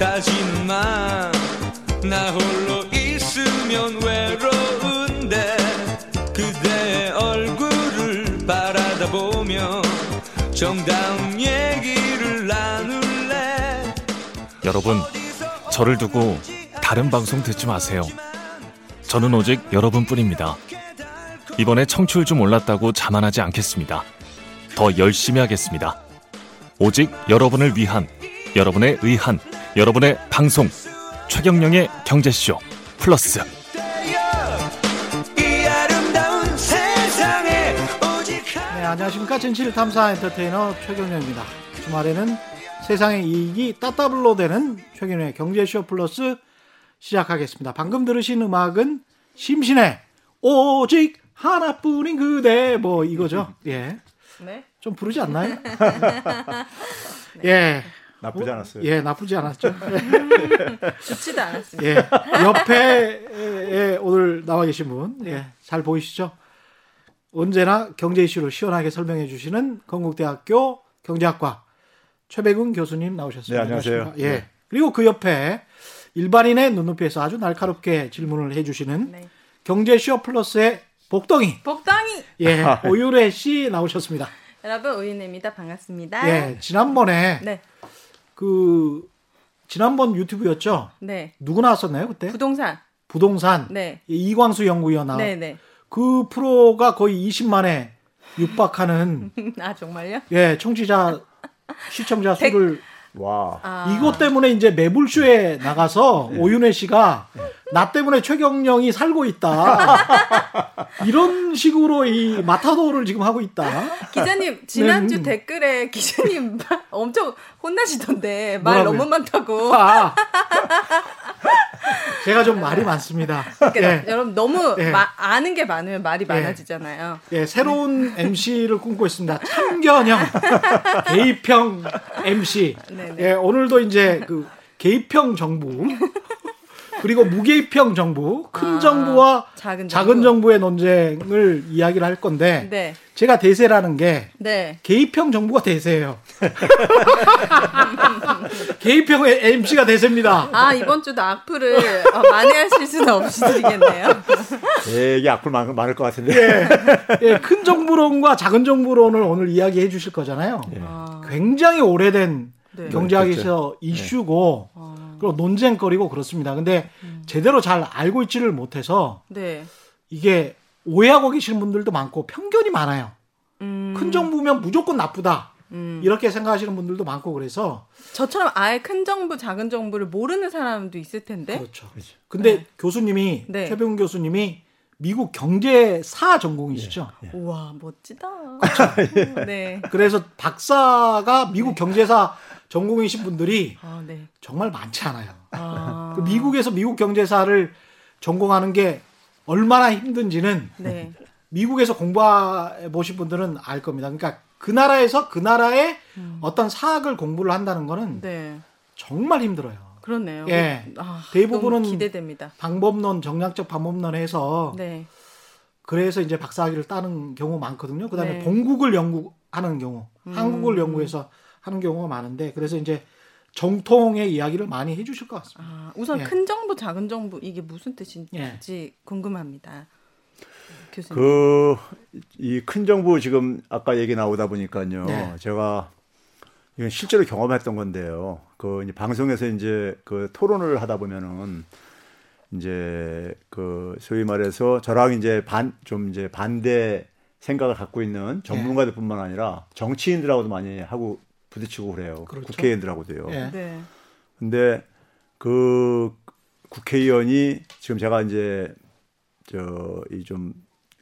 다시는 나 홀로 있으면 외로운데 그대의 얼굴을 바라다 보며 정다운 얘기를 나눌래 여러분, 저를 두고 다른 방송 듣지 마세요. 저는 오직 여러분뿐입니다. 이번에 청취율 좀 올랐다고 자만하지 않겠습니다. 더 열심히 하겠습니다. 오직 여러분을 위한, 여러분의 의한, 여러분의 방송, 최경령의 경제쇼 플러스. 네, 안녕하십니까. 진실 탐사 엔터테이너 최경련입니다. 주말에는 세상의 이익이 따따블로 되는 최경련의 경제쇼 플러스 시작하겠습니다. 방금 들으신 음악은 심신의 오직 하나뿐인 그대 뭐 이거죠. 예. 네. 좀 부르지 않나요? 예. 나쁘지 않았어요. 예, 나쁘지 않았죠. 좋지도 않았습니다. 예. 옆에 오늘 나와 계신 분, 예. 잘 보이시죠? 언제나 경제 이슈를 시원하게 설명해 주시는 건국대학교 경제학과 최백운 교수님 나오셨습니다. 네, 안녕하세요. 예. 네. 그리고 그 옆에 일반인의 눈높이에서 아주 날카롭게 질문을 해 주시는 네. 경제쇼 플러스의 복덩이, 복덩이 예, 오유래 씨 나오셨습니다. 여러분 오윤혜입니다. 반갑습니다. 예, 지난번에 네. 그 지난번 유튜브였죠. 네. 누구 나왔었나요 그때? 부동산. 부동산 네. 이광수 연구위원 나왔. 네, 네. 그 프로가 거의 20만에 육박하는 아, 정말요? 예 청취자 시청자 백- 수를 와. 아. 이것 때문에 이제 매불쇼에 나가서 오윤혜 씨가 나 때문에 최경령이 살고 있다 이런 식으로 이 마타도를 지금 하고 있다. 기자님 지난주 네, 음. 댓글에 기자님 엄청 혼나시던데 말 뭐라고요? 너무 많다고. 아. 제가 좀 말이 많습니다. 그러니까 예. 여러분 너무 예. 마- 아는 게 많으면 말이 많아지잖아요. 예, 새로운 MC를 꿈꾸고 있습니다. 참견형, 개입형 MC. 네네. 예, 오늘도 이제 그 개입형 정부, 그리고 무개입형 정부, 큰 아, 정부와 작은 작은, 정부. 의 논쟁을 이야기를 할 건데, 네. 제가 대세라는 게 네. 개입형 정부가 대세예요. 개입형의 MC가 대세입니다. 아 이번 주도 악플을 어, 만회하실 수는 없으시겠네요. 되게 악플 많, 많을 것 같은데. 예, 큰 정부론과 작은 정부론을 오늘 이야기해 주실 거잖아요. 아, 굉장히 오래된 네. 경제학에서 이슈고 아, 그리고 논쟁거리고 그렇습니다. 근데 제대로 잘 알고 있지를 못해서 네. 이게 오해하고 계시는 분들도 많고 편견이 많아요. 음, 큰 정부면 무조건 나쁘다. 음. 이렇게 생각하시는 분들도 많고 그래서 저처럼 아예 큰 정부, 작은 정부를 모르는 사람도 있을 텐데. 그렇죠. 근데 네. 교수님이 네. 최병훈 교수님이 미국 경제사 전공이시죠. 우와 멋지다. 네. 그래서 박사가 미국 경제사 전공이신 분들이 아 네. 정말 많지 않아요. 아, 그 미국에서 미국 경제사를 전공하는 게 얼마나 힘든지는 네. 미국에서 공부해 보신 분들은 알 겁니다. 그러니까 그 나라에서 그 나라의 어떤 사학을 공부를 한다는 거는 음. 네. 정말 힘들어요. 그렇네요. 예. 아, 대부분은 기대됩니다. 방법론, 정략적 방법론 해서 네. 그래서 이제 박사학위를 따는 경우 많거든요. 그다음에 네. 본국을 연구하는 경우, 음. 한국을 연구해서 하는 경우가 많은데 그래서 이제 정통의 이야기를 많이 해주실 것 같습니다. 아, 우선 예. 큰 정부, 작은 정부 이게 무슨 뜻인지 예. 궁금합니다. 교수님. 그, 이 큰 정부 지금 아까 얘기 나오다 보니까요. 네. 제가 이건 실제로 경험했던 건데요. 그 이제 방송에서 이제 그 토론을 하다 보면은 이제 그 소위 말해서 저랑 이제 반, 좀 이제 반대 생각을 갖고 있는 전문가들뿐만 아니라 정치인들하고도 많이 하고 부딪히고 그래요. 그렇죠. 국회의원들하고도요. 예. 네. 근데 그 국회의원이 지금 제가 이제 저 이 좀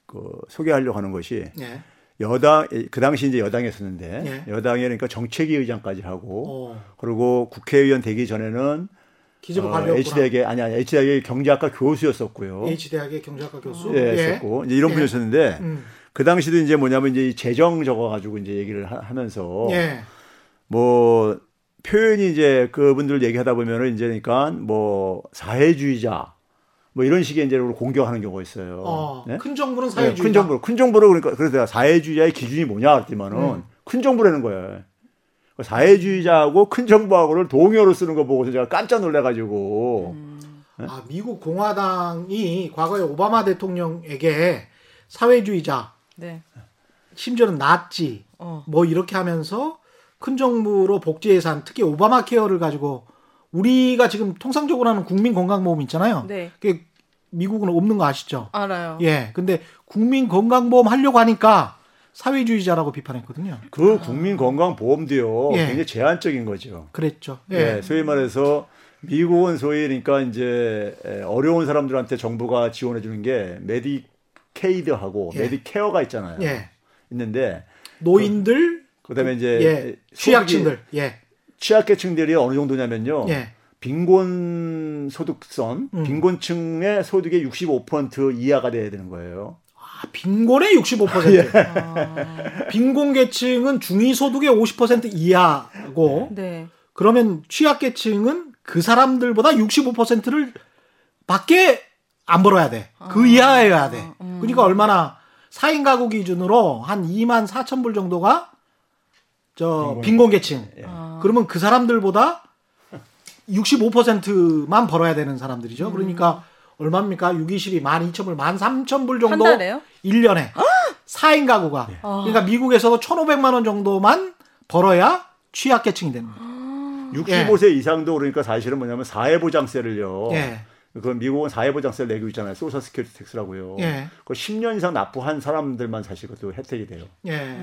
그 소개하려고 하는 것이 예. 여당 그 당시 이제 여당이었었는데 예. 여당에 그러니까 정책위 의장까지 하고 어, 그리고 국회의원 되기 전에는 기재부 어, H대학의 아니 아니 H대학의 경제학과 교수였었고요. H대학의 경제학과 교수. 예, 했었고 이제 이런 예. 분이었었는데 음. 그 당시도 이제 뭐냐면 이제 이 재정 적어 가지고 이제 얘기를 하, 면서 예. 뭐 표현이 이제 그분들 얘기하다 보면은 이제 그러니까 뭐 사회주의자 뭐 이런 식의 이제 공격하는 경우가 있어요. 어, 네? 큰 정부는 네, 사회주의. 큰 정부로 큰 정부로 그러니까 그래서 내가 사회주의자의 기준이 뭐냐 그랬더니만은 음. 큰 정부라는 거예요. 사회주의자하고 큰 정부하고를 동요로 쓰는 거 보고서 제가 깜짝 놀래가지고 아, 미국 공화당이 과거에 오바마 대통령에게 사회주의자, 네. 심지어는 나치, 어. 뭐 이렇게 하면서 큰 정부로 복지 예산, 특히 오바마 케어를 가지고 우리가 지금 통상적으로 하는 국민 건강 보험 있잖아요. 네. 그게 미국은 없는 거 아시죠? 알아요. 예. 근데 국민 건강 보험 하려고 하니까 사회주의자라고 비판했거든요. 그 국민 건강 보험도요 예. 굉장히 제한적인 거죠. 그랬죠. 예. 예, 소위 말해서 미국은 소위 그러니까 이제 에, 어려운 사람들한테 정부가 지원해 주는 게 메디케이드하고 예. 메디케어가 있잖아요. 예. 있는데 노인들, 그 다음에 이제 예. 취약층들, 예. 취약계층들이 어느 정도냐면요. 예. 빈곤 소득선, 음. 빈곤층의 소득의 65% 이하가 돼야 되는 거예요. 아, 빈곤의 65%. 예. 아, 빈곤 계층은 중위 소득의 50% 이하고 네. 그러면 취약계층은 그 사람들보다 65%를 밖에 안 벌어야 돼. 그 이하여야 돼. 그러니까 얼마나 4인 가구 기준으로 한 2만 4천 불 정도가 저 빈곤 계층. 아. 그러면 그 사람들보다 65%만 벌어야 되는 사람들이죠. 그러니까 얼마입니까? 6 2 12, 12,000불, 13,000불 정도 한 달에요? 1년에 4인 가구가. 아. 그러니까 미국에서도 1,500만 원 정도만 벌어야 취약계층이 되는 거예요. 65세 이상도 그러니까 사실은 뭐냐면 사회보장세를요. 예. 그 미국은 사회보장세를 내고 있잖아요. 소셜 스큐리티 텍스라고요. 예. 그 10년 이상 납부한 사람들만 사실 그것도 혜택이 돼요. 예.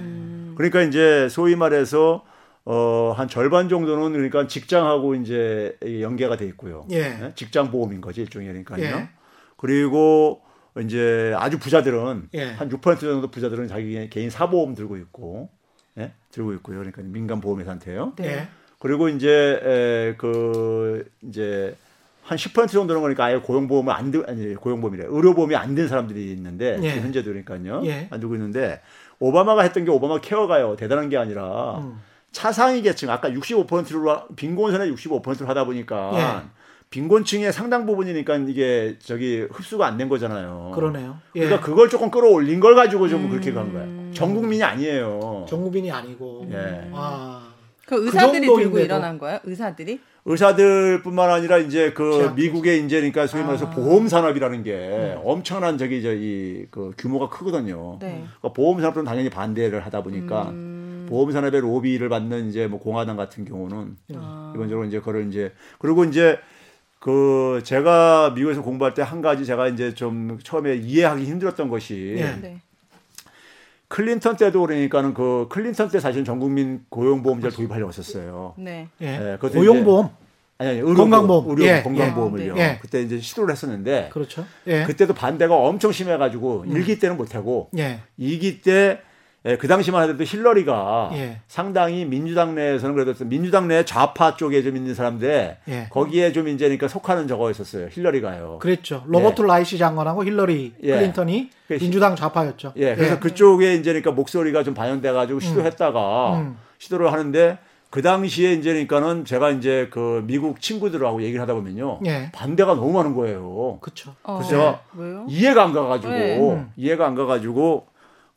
그러니까 이제 소위 말해서 어, 한 절반 정도는 그러니까 직장하고 이제 연계가 돼 있고요. 예. 직장 보험인 거지 일종의 그러니까요. 예. 그리고 이제 아주 부자들은 예. 한6% 정도 부자들은 자기 개인 사보험 들고 있고 예? 들고 있고요. 그러니까 민간 보험회사한테요. 네. 예. 그리고 이제 에, 그 이제 한 10% 정도는 그러니까 아예 고용보험을 안 들, 아니 고용보험이래 의료보험이 안든 사람들이 있는데 예. 지금 현재도 그러니까요 예. 안 들고 있는데 오바마가 했던 게 오바마 케어가요 대단한 게 아니라 음. 차상위 계층 아까 65%로 빈곤선에 65%로 하다 보니까 예. 빈곤층의 상당 부분이니까 이게 저기 흡수가 안 된 거잖아요. 그러네요. 예. 그러니까 그걸 조금 끌어올린 걸 가지고 좀 그렇게 간 거예요. 전 국민이 아니에요. 정국민이 아니고. 예. 아. 그 의사들이 들고 정도인데도. 일어난 거예요? 의사들이? 의사들뿐만 아니라 이제 그 미국의 이제 그러니까 소위 말해서 아. 보험 산업이라는 게 엄청난 저기 저이 그 규모가 크거든요. 네. 그러니까 보험 산업은 당연히 반대를 하다 보니까 음. 보험 산업의 로비를 받는 이제 뭐 공화당 같은 경우는 아. 기본적으로 이제 그걸 이제 그리고 이제 그 제가 미국에서 공부할 때 한 가지 제가 이제 좀 처음에 이해하기 힘들었던 것이 예. 네. 클린턴 때도 그러니까는 그 클린턴 때 사실 전 국민 고용보험제를 도입하려고 했었어요. 네. 예. 예, 고용보험. 아니, 아니 의료 건강보험. 의료 예, 건강보험을요. 예. 예. 그때 이제 시도를 했었는데 그렇죠. 예. 그때도 반대가 엄청 심해가지고 일 1기 때는 못하고 예. 2기 때 그 당시만 하더라도 힐러리가 예. 상당히 민주당 내에서는 그래도 민주당 내 좌파 쪽에 좀 있는 사람인데 예. 거기에 좀 이제 그러니까 속하는 저거였었어요. 힐러리가요. 그랬죠. 로버트 라이시 장관하고 힐러리 예. 클린턴이 그 민주당 좌파였죠. 예, 그래서 그쪽에 이제 그러니까 목소리가 좀 반영돼 가지고 시도했다가 음. 시도를 하는데 그 당시에 이제 그러니까는 제가 이제 그 미국 친구들하고 얘기를 하다 보면요 예. 반대가 너무 많은 거예요. 그렇죠. 어, 그래서 제가 왜요? 이해가 안 가가지고 네. 음. 이해가 안 가가지고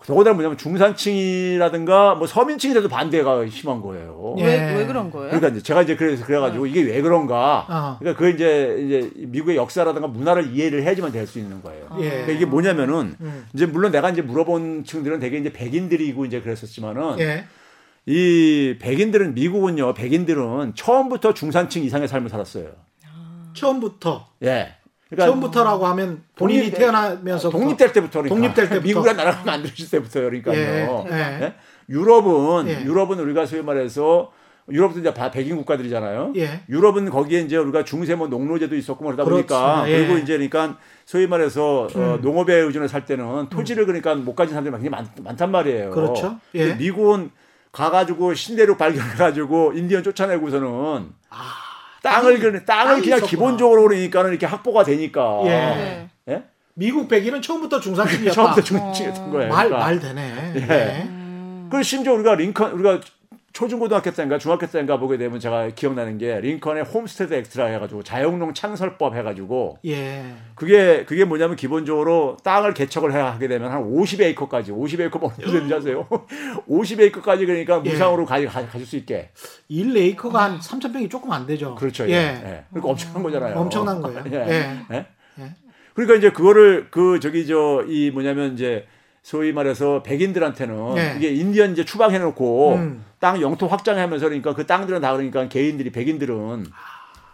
더군다나 뭐냐면 중산층이라든가 뭐 서민층이라도 반대가 심한 거예요. 예. 왜, 왜 그런 거예요? 그러니까 이제 제가 이제 그래서 그래가지고 이게 왜 그런가. 어. 그러니까 그 이제 이제 미국의 역사라든가 문화를 이해를 해야지만 될 수 있는 거예요. 예. 그러니까 이게 뭐냐면은 음. 이제 물론 내가 이제 물어본 층들은 되게 이제 백인들이고 이제 그랬었지만은 예. 이 백인들은 미국은요 백인들은 처음부터 중산층 이상의 삶을 살았어요. 처음부터 예. 그러니까 처음부터라고 하면 본인이 독립- 태어나면서 독립될 때부터 그러니까. 독립될 때부터. 미국이란 나라가 만들어질 때부터요. 그러니까요. 예. 예. 예? 유럽은 예. 유럽은 우리가 소위 말해서 유럽도 이제 다 백인 국가들이잖아요. 예. 유럽은 거기에 이제 우리가 중세 뭐 농노제도 있었고 뭐 그러다. 보니까 예. 음. 그리고 이제 그러니까 소위 말해서 어, 농업에 의존해 살 때는 토지를 그러니까 못 가진 사람들이 굉장히 많, 많단 말이에요. 그렇죠. 예. 미국은 가가지고 신대륙 발견해가지고 인디언 쫓아내고서는 땅을 그 땅을 그냥 있었구나. 기본적으로 그러니까는 이렇게 확보가 되니까 예. 네. 예? 미국 백인은 처음부터 중산층이었다. 처음부터 중층이었던 거예요. 말, 그러니까. 말 되네. 예. 예. 그리고 심지어 우리가 링컨 우리가 초중고등학교 때인가 중학교 때인가 보게 되면 제가 기억나는 게 링컨의 홈스테드 엑스트라 해가지고 자영농 창설법 해가지고 예. 그게 그게 뭐냐면 기본적으로 땅을 개척을 해야 하게 되면 한 50에이커까지 50에이커 어느 되는지 아세요? 50에이커까지 그러니까 예. 무상으로 가, 가, 가질 수 있게 1 에이커가 한 3,000평이 조금 안 되죠. 그렇죠. 예. 예. 예. 그러니까 엄청난 거잖아요. 엄청난 거예요. 예. 예. 예? 예. 그러니까 이제 그거를 그 저기 저 이 뭐냐면 이제 소위 말해서 백인들한테는 네. 이게 인디언 이제 추방해 놓고 음. 땅 영토 확장하면서 그러니까 그 땅들은 다 그러니까 개인들이 백인들은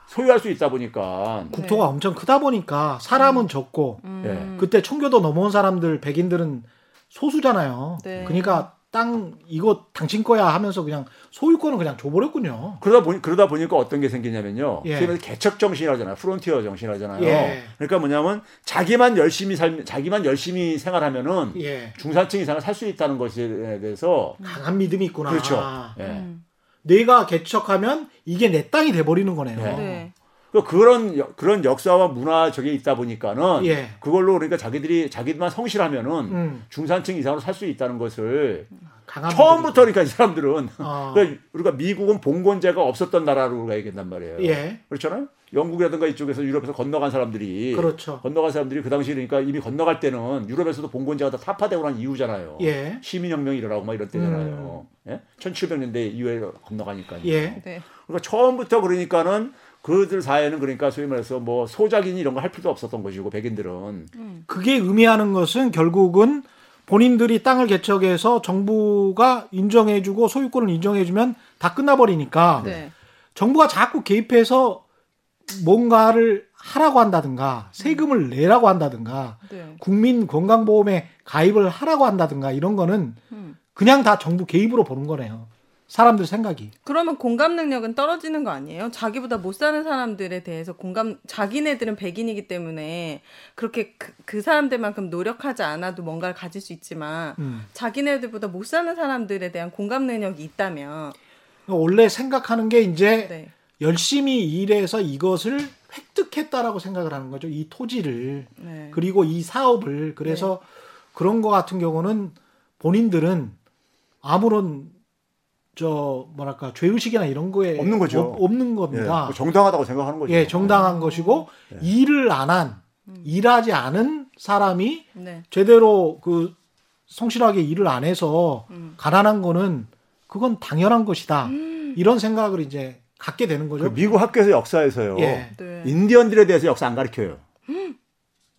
소유할 수 있다 보니까 국토가 엄청 크다 보니까 사람은 적고 음. 그때 청교도 넘어온 사람들 백인들은 소수잖아요. 네. 그러니까 땅 이거 당신 거야 하면서 그냥 소유권을 그냥 줘버렸군요. 그러다 보니 그러다 보니까 어떤 게 생기냐면요. 예. 소위 개척 정신이라잖아요. 프론티어 정신이라잖아요. 예. 그러니까 뭐냐면 자기만 열심히 살 자기만 열심히 생활하면은 예. 중산층 이상을 살 수 있다는 것에 대해서 강한 믿음이 있구나. 그렇죠. 예. 음. 내가 개척하면 이게 내 땅이 돼 버리는 거네요. 예. 네. 그 그런 여- 그런 역사와 문화 저게 있다 보니까는 예. 그걸로 그러니까 자기들이 자기들만 성실하면은 음. 중산층 이상으로 살 수 있다는 것을 강한 처음부터 그러니까 이 사람들은 어. 그러니까 우리가 미국은 봉건제가 없었던 나라로 우리가 얘기한단 말이에요. 예. 그렇잖아요. 영국이라든가 이쪽에서 유럽에서 건너간 사람들이 그렇죠. 건너간 사람들이 그 당시 그러니까 이미 건너갈 때는 유럽에서도 봉건제가 다 타파되고 난 이후잖아요. 예. 시민혁명이 일어나고 막 이럴 때잖아요. 예? 1700년대 이후에 건너가니까. 예. 네. 그러니까 처음부터 그러니까는 그들 사이에는 그러니까 소위 말해서 뭐 소작인 이런 거 할 필요도 없었던 것이고 백인들은 그게 의미하는 것은 결국은 본인들이 땅을 개척해서 정부가 인정해주고 소유권을 인정해주면 다 끝나버리니까 네. 정부가 자꾸 개입해서 뭔가를 하라고 한다든가 세금을 내라고 한다든가 네. 국민 건강보험에 가입을 하라고 한다든가 이런 거는 음. 그냥 다 정부 개입으로 보는 거네요. 사람들 생각이. 그러면 공감 능력은 떨어지는 거 아니에요? 자기보다 못 사는 사람들에 대해서 공감 자기네들은 백인이기 때문에 그렇게 그, 그 사람들만큼 노력하지 않아도 뭔가를 가질 수 있지만 음. 자기네들보다 못 사는 사람들에 대한 공감 능력이 있다면 원래 생각하는 게 이제 네. 열심히 일해서 이것을 획득했다라고 생각을 하는 거죠. 이 토지를. 네. 그리고 이 사업을 그래서 그런 거 같은 경우는 본인들은 아무런 저 뭐랄까 죄의식이나 이런 거에 없는 거죠. 없, 없는 예, 겁니다. 정당하다고 생각하는 거죠. 예, 정당한 것이고 일을 안한 일하지 않은 사람이 네. 제대로 그 성실하게 일을 안 해서 음. 가난한 거는 그건 당연한 것이다. 음. 이런 생각을 이제 갖게 되는 그 거죠. 미국 학교에서 역사에서요. 예. 네. 인디언들에 대해서 역사 안 가르쳐요. 음.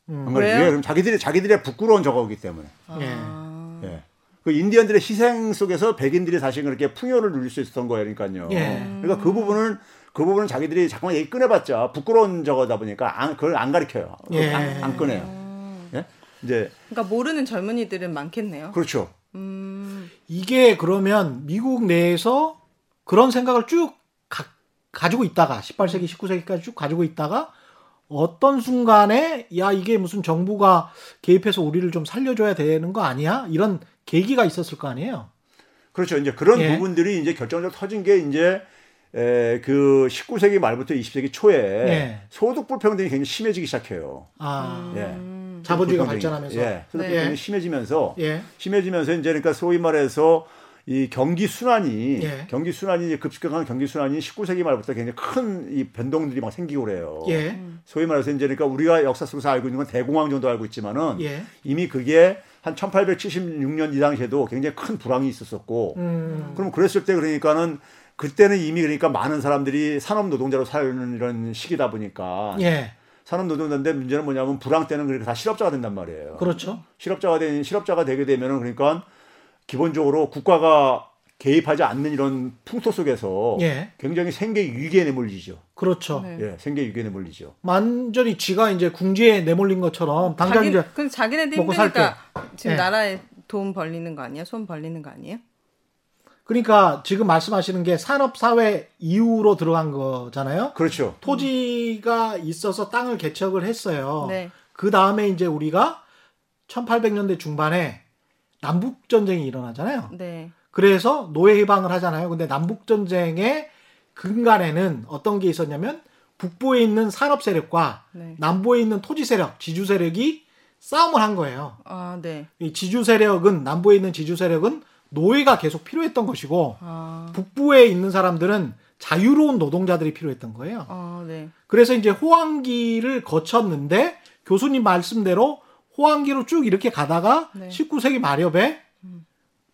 안 가르쳐요. 왜요? 왜? 그럼 자기들이 자기들의 부끄러운 저거기 때문에. 아. 예. 그 인디언들의 희생 속에서 백인들이 사실 그렇게 풍요를 누릴 수 있었던 거예요. 그러니까요. 예. 그러니까 그 부분은 그 부분은 자기들이 자꾸만 얘기 꺼내봤자 부끄러운 저거다 보니까 안, 그걸 안 가르쳐요. 예. 안, 안 꺼내요. 음. 예? 이제 그러니까 모르는 젊은이들은 많겠네요. 그렇죠. 음. 이게 그러면 미국 내에서 그런 생각을 쭉 가, 가지고 있다가 18세기, 19세기까지 쭉 가지고 있다가 어떤 순간에 야 이게 무슨 정부가 개입해서 우리를 좀 살려줘야 되는 거 아니야? 이런 계기가 있었을 거 아니에요. 그렇죠. 이제 그런 예. 부분들이 이제 결정적으로 터진 게 이제 에, 그 19세기 말부터 20세기 초에 예. 소득 불평등이 굉장히 심해지기 시작해요. 아 예. 음. 자본주의가 불평등이. 발전하면서 예. 소득 네. 불평등이 심해지면서 예. 심해지면서 이제 그러니까 소위 말해서 이 경기 순환이 예. 경기 순환이 급격한 경기 순환이 19세기 말부터 굉장히 큰 이 변동들이 막 생기고 그래요. 예. 소위 말해서 이제 그러니까 우리가 역사 속에서 알고 있는 건 대공황 정도 알고 있지만은 예. 이미 그게 한 1876년 이 당시에도 굉장히 큰 불황이 있었었고 음. 그럼 그랬을 때 그러니까는 그때는 이미 그러니까 많은 사람들이 산업 노동자로 사는 이런 시기다 보니까 예. 산업 노동자인데 문제는 뭐냐면 불황 때는 그러니까 다 실업자가 된단 말이에요. 그렇죠. 실업자가 된 실업자가 되게 되면은 그러니까 기본적으로 국가가 개입하지 않는 이런 풍토 속에서 예. 굉장히 생계 위기에 내몰리죠. 그렇죠. 네. 예, 생계 위기에 내몰리죠. 완전히 지가 이제 궁지에 내몰린 것처럼 당장 자기, 이제 근데 자기네들 먹고 힘드니까 지금 예. 나라에 돈 벌리는 거 아니에요? 손 벌리는 거 아니에요? 그러니까 지금 말씀하시는 게 산업 사회 이후로 들어간 거잖아요. 그렇죠. 토지가 있어서 땅을 개척을 했어요. 네. 그 다음에 이제 우리가 1800년대 중반에 남북 전쟁이 일어나잖아요. 네. 그래서 노예 해방을 하잖아요. 근데 남북 전쟁의 근간에는 어떤 게 있었냐면 북부에 있는 산업 세력과 네. 남부에 있는 토지 세력, 지주 세력이 싸움을 한 거예요. 아, 네. 이 지주 세력은 남부에 있는 지주 세력은 노예가 계속 필요했던 것이고 아, 북부에 있는 사람들은 자유로운 노동자들이 필요했던 거예요. 어, 네. 그래서 이제 호황기를 거쳤는데 교수님 말씀대로 호황기로 쭉 이렇게 가다가 네. 19세기 말엽에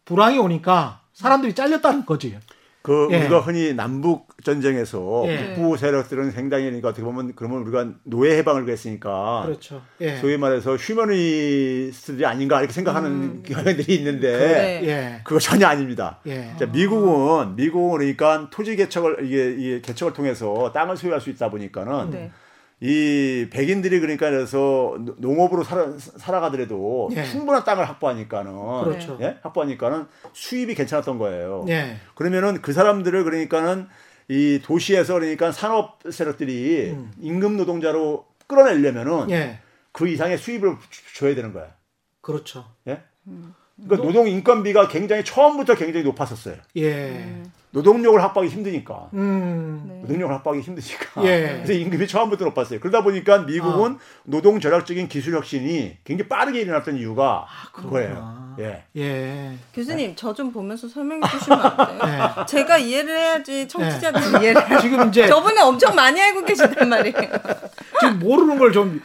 불황이 오니까 사람들이 잘렸다는 거지. 그 예. 우리가 흔히 남북 전쟁에서 예. 북부 세력들은 그러니까 어떻게 보면 그러면 우리가 노예 해방을 그랬으니까 그렇죠. 예. 소위 말해서 휴머니스트들이 아닌가 이렇게 생각하는 경향들이 있는데 네. 예. 그거 전혀 아닙니다. 예. 자, 미국은 미국은 그러니까 토지 개척을 이게, 이게 개척을 통해서 땅을 소유할 수 있다 보니까는 네. 이 백인들이 그러니까 그래서 노- 농업으로 살아, 살아가더라도 예. 충분한 땅을 확보하니까는 그렇죠. 예? 확보하니까는 수입이 괜찮았던 거예요. 예. 그러면은 그 사람들을 그러니까는 이 도시에서 그러니까 산업 세력들이 음. 임금 노동자로 끌어내려면은 예. 그 이상의 수입을 주- 줘야 되는 거야. 그렇죠. 예? 그러니까 노동 인건비가 굉장히 처음부터 굉장히 높았었어요. 예. 노동력을 확보하기 힘드니까. 음. 네. 노동력을 확보하기 힘드니까. 예. 그래서 임금이 처음부터 높았어요. 그러다 보니까 미국은 노동 절약적인 기술 혁신이 굉장히 빠르게 일어났던 이유가 그거예요. 예. 예. 교수님 저좀 보면서 설명해 주시면 안 돼요? 네. 제가 이해를 해야지 청취자들이 이해를 해요. 지금 이제 저분은 엄청 많이 알고 계시단 말이에요. 지금 모르는 걸 좀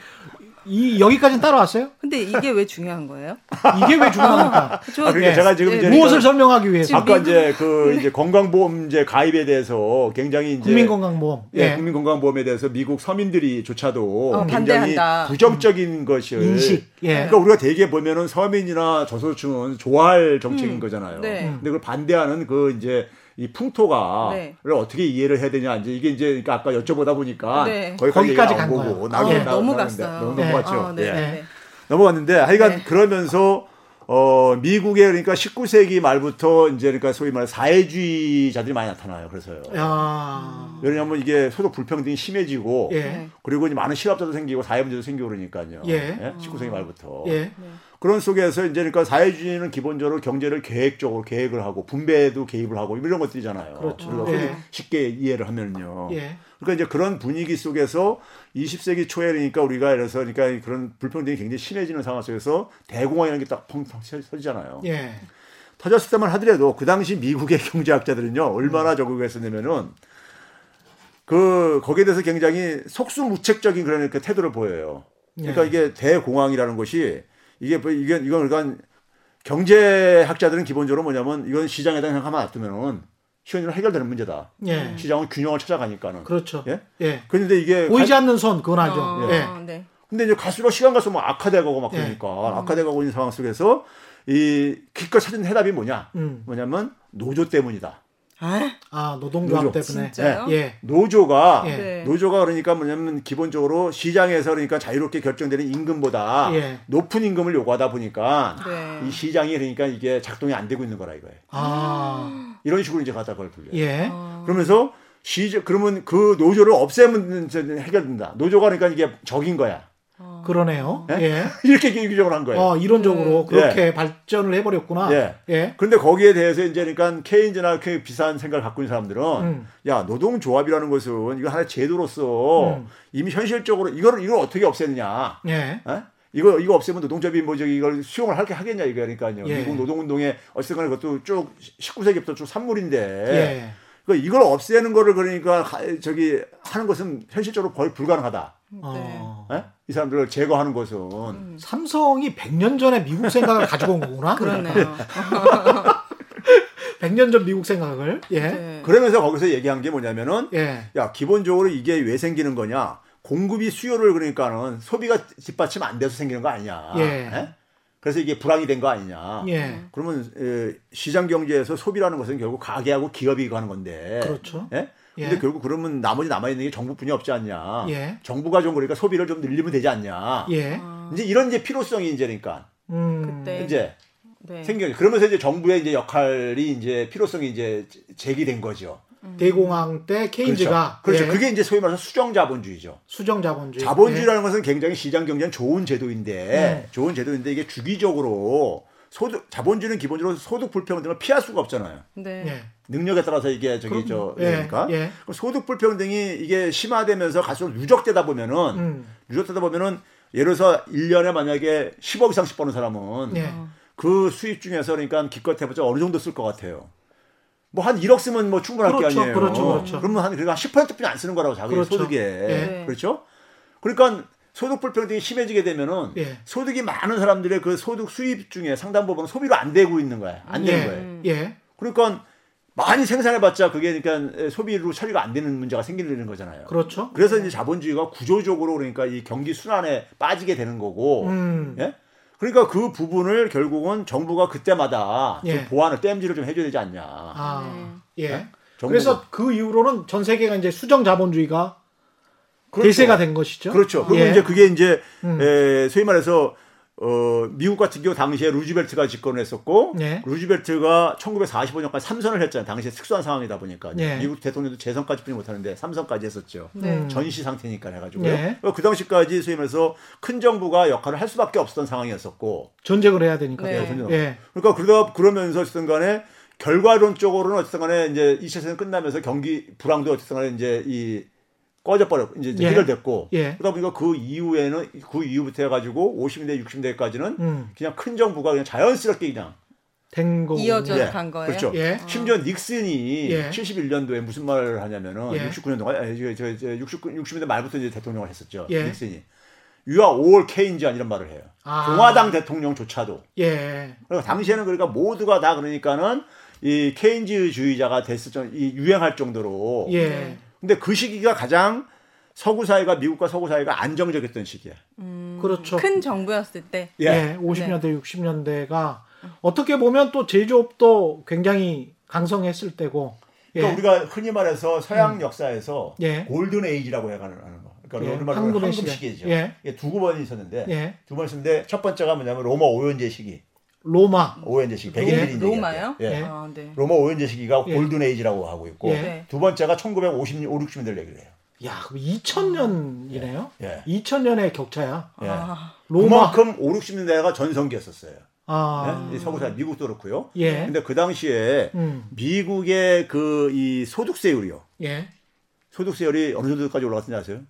이 여기까지는 따라왔어요? 근데 이게 왜 중요한 거예요? 이게 왜 중요합니까? 저 아, 그러니까 예. 제가 지금 예, 이제 무엇을 그러니까 설명하기 위해서? 아까 이제 그 이제 건강보험제 가입에 대해서 굉장히 이제 국민건강보험. 예, 예. 국민건강보험에 대해서 미국 서민들이조차도 어, 굉장히 반대한다. 부정적인 것을 인식. 예. 그러니까 우리가 대개 보면은 서민이나 저소득층은 좋아할 정책인 거잖아요. 네. 근데 그걸 반대하는 그 이제 이 풍토가 네. 를 어떻게 이해를 해야 되냐 이제 이게 이제 그러니까 아까 여쭤보다 보니까 네. 거기까지, 간 거고. 나중에 예. 나- 너무 갔어요. 너무 네. 넘어갔죠. 어, 네, 예. 네. 넘어갔는데 하여간 네. 그러면서 어 미국에 그러니까 19세기 말부터 이제 그러니까 소위 말해 사회주의자들이 많이 나타나요. 그래서요. 야. 왜냐하면 이게 소득 불평등이 심해지고 예. 네. 그리고 이제 많은 실업자도 생기고 사회 문제도 생기고 그러니까요. 예. 19세기 말부터. 예. 그런 속에서 이제 그러니까 사회주의는 기본적으로 경제를 계획적으로 계획을 하고 분배에도 개입을 하고 이런 것들이잖아요. 그렇죠. 우리가 예. 쉽게 이해를 하면요. 예. 그러니까 이제 그런 분위기 속에서 20세기 초에 그러니까 우리가 이래서 그러니까 그런 불평등이 굉장히 심해지는 상황 속에서 대공황이라는 게 딱 펑펑 터지잖아요. 예. 터졌을 때만 하더라도 그 당시 미국의 경제학자들은요 얼마나 적응했었냐면은 그 거기에 대해서 굉장히 속수무책적인 그런 그 태도를 보여요. 그러니까 예. 이게 대공황이라는 것이 이게 뭐 이게 이건 그러니까 경제학자들은 기본적으로 뭐냐면 이건 시장에다 그냥 하면 놔두면은 시원히로 해결되는 문제다. 예. 시장은 균형을 찾아가니까는. 그렇죠. 예? 예. 그런데 이게 보이지 가- 않는 손 그건 알죠. 어, 예. 네. 근데 이제 갈수록 시간 갈수록 막 악화돼가고 막 예. 그러니까 악화돼가고 있는 상황 속에서 이 기껏 찾은 해답이 뭐냐? 음. 뭐냐면 노조 때문이다. 아, 아, 노동조합 노조. 때문에. 진짜요? 예. 노조가 예. 네. 노조가 그러니까 뭐냐면 기본적으로 시장에서 그러니까 자유롭게 결정되는 임금보다 예. 높은 임금을 요구하다 보니까 네. 이 시장이 그러니까 이게 작동이 안 되고 있는 거라 이거예요. 아. 이런 식으로 이제 갖다 그걸 불려요. 예. 어. 그러면서 시장 그러면 그 노조를 없애면 이제 해결된다. 노조가 그러니까 이게 적인 거야. 그러네요. 예? 예. 이렇게 규정을 한 거예요. 어, 이론적으로 예. 그렇게 발전을 해버렸구나. 예. 예. 근데 거기에 대해서 이제 그러니까 케인즈나 그 비슷한 생각을 갖고 있는 사람들은 음. 야 노동조합이라는 것은 이거 하나의 제도로서 음. 이미 현실적으로 이걸 이걸 어떻게 없애느냐? 예. 에? 이거 이거 없애면 노동조합이 뭐 저기 이걸 수용을 할게 하겠냐 이거니까요. 예. 미국 노동운동의 어쨌든 그것도 쭉 19세기부터 쭉 산물인데 예. 그 이걸 없애는 거를 그러니까 가- 저기 하는 것은 현실적으로 거의 불가능하다. 어. 에? 이 사람들을 제거하는 것은 삼성이 100년 전에 미국 생각을 가지고 온 거구나. 그렇네요. 100년 전 미국 생각을. 예. 네. 그러면서 거기서 얘기한 게 뭐냐면은 예. 야 기본적으로 이게 왜 생기는 거냐 공급이 수요를 그러니까는 소비가 뒷받침 안 돼서 생기는 거 아니냐 예. 에? 그래서 이게 불황이 된 거 아니냐 예. 그러면 에, 시장 경제에서 소비라는 것은 결국 가게하고 기업이 가는 건데 그렇죠. 예? 예. 근데 결국 그러면 나머지 남아 있는 게 정부뿐이 없지 않냐 예. 정부가 좀 그러니까 소비를 좀 늘리면 되지 않냐 예. 이제 이런 이제 필요성이 이제 그러니까 음. 그때 이제 네. 생겨 그러면서 이제 정부의 이제 역할이 이제 필요성이 이제 제기된 거죠. 대공황 때 케인즈가 그렇죠. 예. 그게 이제 소위 말해서 수정 자본주의죠. 수정 자본주의. 자본주의라는 것은 굉장히 시장 경제는 좋은 제도인데 음. 좋은 제도인데 이게 주기적으로 소득 자본주의는 기본적으로 소득 불평 등을 피할 수가 없잖아요. 네. 예. 예. 능력에 따라서 이게 저기 저 예, 그러니까 예. 그럼 소득 불평등이 이게 심화되면서 갈수록 누적되다 보면은 음. 누적되다 보면은 예를 들어서 1년에 만약에 10억 이상씩 버는 사람은 예. 그 수입 중에서 그러니까 기껏 해보자 어느 정도 쓸 것 같아요. 뭐 한 1억 쓰면 뭐 충분할 그렇죠, 게 아니에요. 그렇죠, 그렇죠. 그러면 한 그러니까 10%뿐이 안 쓰는 거라고 자기 그렇죠. 소득에 예. 그렇죠. 그러니까 소득 불평등이 심해지게 되면은 예. 소득이 많은 사람들의 그 소득 수입 중에 상당 부분은 소비로 안 되고 있는 거야. 안 되는 예. 거예요. 예. 그러니까 많이 생산해봤자 그게 그러니까 소비로 처리가 안 되는 문제가 생기는 거잖아요. 그렇죠. 그래서 이제 자본주의가 구조적으로 그러니까 이 경기 순환에 빠지게 되는 거고, 음. 예? 그러니까 그 부분을 결국은 정부가 그때마다 좀 예. 보완을 땜질을 좀 해줘야 되지 않냐. 아, 예. 네? 정부가. 그래서 그 이후로는 전 세계가 이제 수정 자본주의가 그렇죠. 대세가 된 것이죠. 그렇죠. 그리고 예. 이제 그게 이제 음. 에, 소위 말해서 어, 미국 같은 경우 당시에 루즈벨트가 집권을 했었고 네. 루즈벨트가 1945년까지 삼선을 했잖아요. 당시에 특수한 상황이다 보니까 네. 미국 대통령도 재선까지 뿐이 못하는데 삼선까지 했었죠. 네. 음. 전시 상태니까 해가지고 네. 그 당시까지 소위 말해서 큰 정부가 역할을 할 수밖에 없었던 상황이었었고 전쟁을 해야 되니까. 네. 예, 전쟁. 예. 그러니까 그러다 그러면서 어쨌든 간에 결과론적으로는 어쨌든 간에 이제 2차 세상 끝나면서 경기 불황도 어쨌든 간에 이제 이 꺼져버렸고 이제 예. 해결됐고 예. 그러다 보니까 그 이후에는 그 이후부터 해가지고 50년대 60년대까지는 음. 그냥 큰 정부가 그냥 자연스럽게 그냥 된 거고. 이어져 예, 간 거예요. 그렇죠. 예. 심지어 닉슨이 예. 71년도에 무슨 말을 하냐면은 예. 69년도가 아니 저, 저, 저 69, 60년대 말부터 이제 대통령을 했었죠. 예. 닉슨이 You are all Keynesian 이런 말을 해요. 아. 공화당 대통령조차도 예. 그러니까 당시에는 그러니까 모두가 다 그러니까는 이 케인즈주의자가 됐을 정, 이 유행할 정도로. 예. 근데 그 시기가 가장 서구 사회가 미국과 서구 사회가 안정적이었던 시기야. 그렇죠. 큰 정부였을 때. 예. 50년대, 60년대가 어떻게 보면 또 제조업도 굉장히 강성했을 때고. 예. 그러니까 우리가 흔히 말해서 서양 역사에서 예. 골든 에이지라고 해가는 거. 그러니까 예, 우리 말로 황금. 시기죠. 예. 이게 두번 있었는데 예. 두번 있었는데 첫 번째가 뭐냐면 로마 오연제 시기. 로마. 오연제 시기. 예. 백인들이 로마요? 얘기할 때. 예. 아, 네. 로마 오연제 시기가 예. 골든 에이지라고 하고 있고 예. 두 번째가 1950년 5, 60년대를 얘기를 해요. 야, 그럼 2000년이네요. 예. 2000년의 격차야. 예. 아, 로마. 그만큼 5, 60년대가 전성기였었어요. 아. 예? 이 서구 사회 미국도 그렇고요. 예. 근데 그 당시에 음. 미국의 그 이 소득세율이요. 예. 소득세율이 어느 정도까지 올라갔는지 아세요?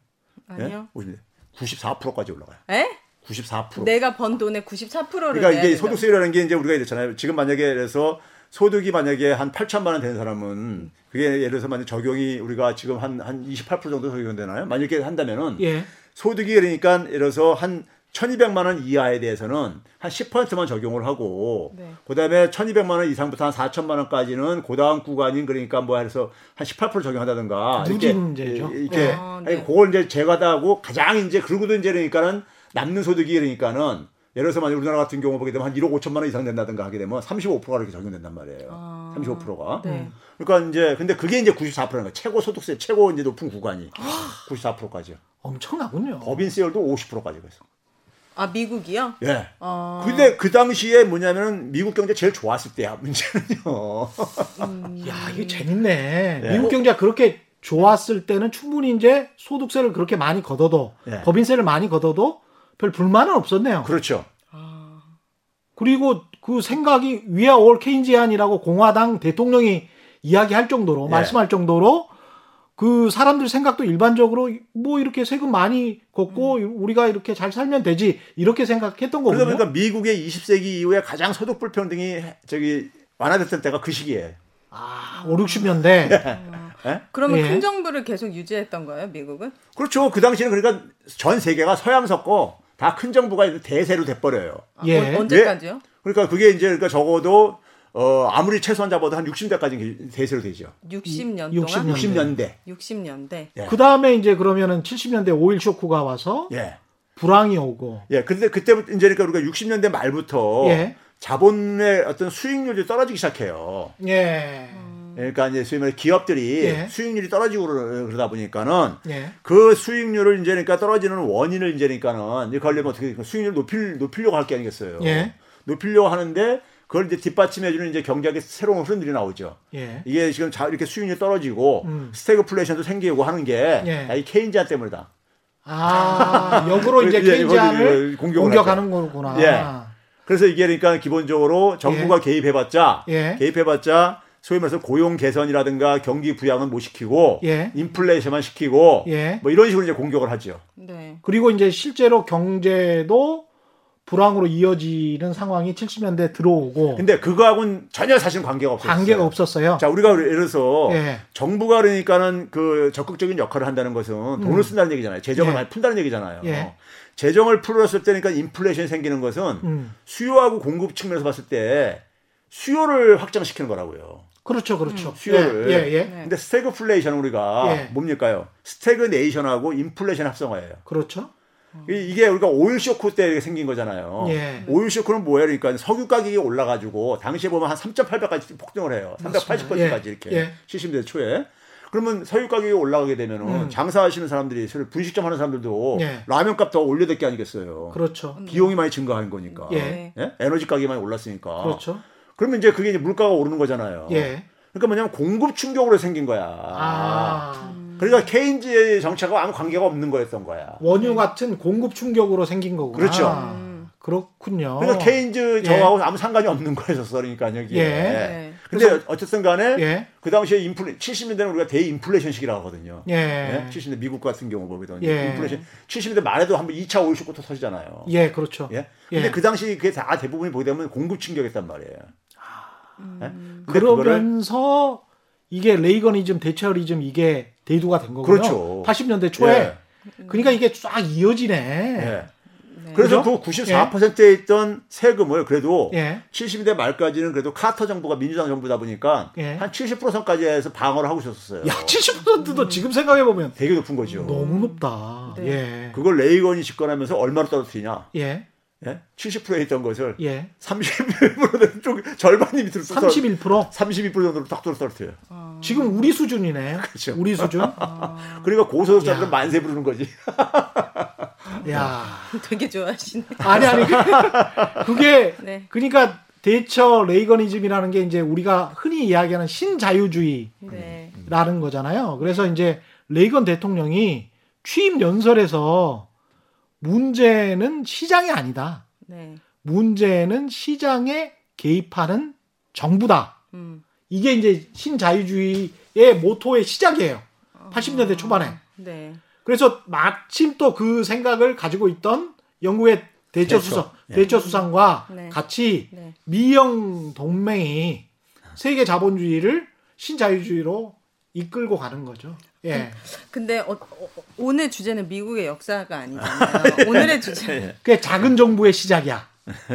아니요. 예? 94%까지 올라가요. 에? 94%. 내가 번 돈의 94%를 그러니까 이게 소득세율이라는 게 이제 우리가 이랬잖아요. 지금 만약에 그래서 소득이 만약에 한 8천만 원 되는 사람은 그게 예를 들어서 만약 적용이 우리가 지금 한 한 28% 정도 적용되나요? 만약에 한다면은 예. 소득이 그러니까 예를 들어서 한 1200만 원 이하에 대해서는 한 10%만 적용을 하고 네. 그다음에 1200만 원 이상부터 한 4000만 원까지는 고다음 구간인 그러니까 뭐 해서 한 18% 적용한다든가 이렇게 누진제죠. 이렇게 예. 아, 네. 그걸 이제 제거다 하고 가장 이제 그러고도 이제 그러니까는 남는 소득이 그러니까는 예를 들어서 만약 우리나라 같은 경우 보게 되면 한 1억 5천만 원 이상 된다든가 하게 되면 35%가 이렇게 적용된단 말이에요. 아, 35%가. 네. 그러니까 이제 근데 그게 이제 94%인 거예요. 최고 소득세 최고 이제 높은 구간이 94%까지요. 엄청나군요. 법인세율도 50%까지 그래서. 아 미국이요? 예. 어, 근데 그 당시에 뭐냐면은 미국 경제 제일 좋았을 때야 문제는요. 야, 이게 재밌네. 예. 미국 경제가 그렇게 좋았을 때는 충분히 이제 소득세를 그렇게 많이 걷어도 예. 법인세를 많이 걷어도 별 불만은 없었네요. 그렇죠. 아, 그리고 그 생각이 위아 올 케인지안이라고 공화당 대통령이 이야기할 정도로 예. 말씀할 정도로 그 사람들 생각도 일반적으로 뭐 이렇게 세금 많이 걷고 우리가 이렇게 잘 살면 되지 이렇게 생각했던 거거든요. 보니까 미국의 20세기 이후에 가장 소득 불평등이 저기 완화됐던 때가 그 시기에. 아, 5, 60년대. 그러면 예. 큰 정부를 계속 유지했던 거예요, 미국은? 그렇죠. 그 당시에는 그러니까 전 세계가 서양 섞고 다 큰 정부가 대세로 돼버려요. 아, 예. 어, 언제까지요? 그러니까 그게 이제 그러니까 적어도 어 아무리 최소한 잡아도 한 60대까지 대세로 되죠. 60년 60 동안? 년. 60년대. 60년대. 예. 그 다음에 이제 그러면은 70년대 오일 쇼크가 와서 예. 불황이 오고. 예. 근데 그때부터 이제 그러니까 우리가 60년대 말부터 예. 자본의 어떤 수익률이 떨어지기 시작해요. 예. 그러니까 이제 소위 말해 기업들이 예. 수익률이 떨어지고 그러- 그러다 보니까는 예. 그 수익률을 이제 그러니까 떨어지는 원인을 이제 그러니까는 이제 가려면 어떻게 수익률 높일 높이려고 할 게 아니겠어요. 예. 높이려고 하는데 그걸 이제 뒷받침해주는 이제 경제학의 새로운 흐름들이 나오죠. 예. 이게 지금 자 이렇게 수익률이 떨어지고 음. 스태그플레이션도 생기고 하는 게 예. 야, 이 케인지안 때문이다. 아, 역으로 이제 예, 케인지안을 이거 공격을 공격하는 거구나. 예. 그래서 이게 그러니까 기본적으로 정부가 개입해봤자 예. 개입해봤자 소위 말해서 고용 개선이라든가 경기 부양은 못 시키고 예. 인플레이션만 시키고 예. 뭐 이런 식으로 이제 공격을 하죠. 네. 그리고 이제 실제로 경제도 불황으로 이어지는 상황이 70년대 들어오고 근데 그거하고는 전혀 사실 관계가 없었어요. 관계가 없었어요. 자, 우리가 예를 들어서 예. 정부가 그러니까는 그 적극적인 역할을 한다는 것은 돈을 쓴다는 얘기잖아요. 재정을 예. 많이 푼다는 얘기잖아요. 예. 재정을 풀었을 때니까 인플레이션이 생기는 것은 음. 수요하고 공급 측면에서 봤을 때 수요를 확장시키는 거라고요. 그렇죠, 그렇죠. 수요를. 예, 예, 예. 네. 근데 스태그플레이션 우리가 예. 뭡니까요? 스태그네이션하고 인플레이션 합성어예요. 그렇죠. 이- 이게 우리가 오일 쇼크 때 생긴 거잖아요. 예. 오일 쇼크는 뭐예요? 그러니까 석유 가격이 올라가지고 당시에 보면 한 3.8배까지 폭등을 해요. 380%까지 예. 이렇게 예. 70년대 초에. 그러면 석유 가격이 올라가게 되면은 음. 장사하시는 사람들이 분식점 하는 사람들도 예. 라면 값 더 올려야 될 게 아니겠어요. 그렇죠. 비용이 많이 증가하는 거니까. 예. 예? 에너지 가격이 많이 올랐으니까. 그렇죠. 그러면 이제 그게 이제 물가가 오르는 거잖아요. 예. 그러니까 뭐냐면 공급 충격으로 생긴 거야. 아. 그러니까 케인즈의 정책과 아무 관계가 없는 거였던 거야. 원유 같은 공급 충격으로 생긴 거구나. 그렇죠. 음. 그렇군요. 그러니까 케인즈 예. 저하고 아무 상관이 없는 거였었어. 그러니까 여기에. 예. 네. 근데 어쨌든 간에 예. 그 당시에 인플레 70년대는 우리가 대인플레이션 시기라고 하거든요. 예. 예? 70년대 미국 같은 경우 보거든요. 예. 인플레이션 70년대 말에도 한번 2차 오일 쇼크부터 터지잖아요. 예, 그렇죠. 예. 근데 예. 그 당시 그게 다 대부분이 보게 되면 공급 충격이었단 말이에요. 예? 근데 그거를 그러면서 이게 레이거니즘, 대처리즘 이게 대두가 된 거군요. 그렇죠. 80년대 초에. 예. 그러니까 이게 쫙 이어지네. 예. 네. 그래서 그죠? 그 94%에 있던 세금을 그래도 예. 70대 말까지는 그래도 카터 정부가 민주당 정부다 보니까 예. 한 70%까지 해서 방어를 하고 있었어요. 야, 70%도 지금 생각해 보면 되게 높은 거죠. 너무 높다. 네. 예. 그걸 레이건이 집권하면서 얼마로 떨어뜨리냐? 예. 예? 70%에 있던 것을 예. 31%로 좀 절반이 밑으로 또 떨어- 31%? 32% 정도로 딱 떨어뜨려요. 지금 우리 수준이네. 그렇죠. 우리 수준. 그러니까 고소득자들은 야. 만세 부르는 거지. 야. 되게 좋아하시네. 아니 아니 그게 네. 그러니까 대처 레이거니즘이라는 게 이제 우리가 흔히 이야기하는 신자유주의라는 네. 거잖아요. 그래서 이제 레이건 대통령이 취임 연설에서 문제는 시장이 아니다. 네. 문제는 시장에 개입하는 정부다. 음. 이게 이제 신자유주의의 모토의 시작이에요. 80년대 초반에. 네. 그래서 마침 또 그 생각을 가지고 있던 영국의 대처 대처. 수상, 예. 대처 수상과 네. 같이 네. 미영 동맹이 세계 자본주의를 신자유주의로 이끌고 가는 거죠. 예. 근데 어, 어, 오늘 주제는 미국의 역사가 아니잖아요. 오늘의 주제는 그게 작은 정부의 시작이야.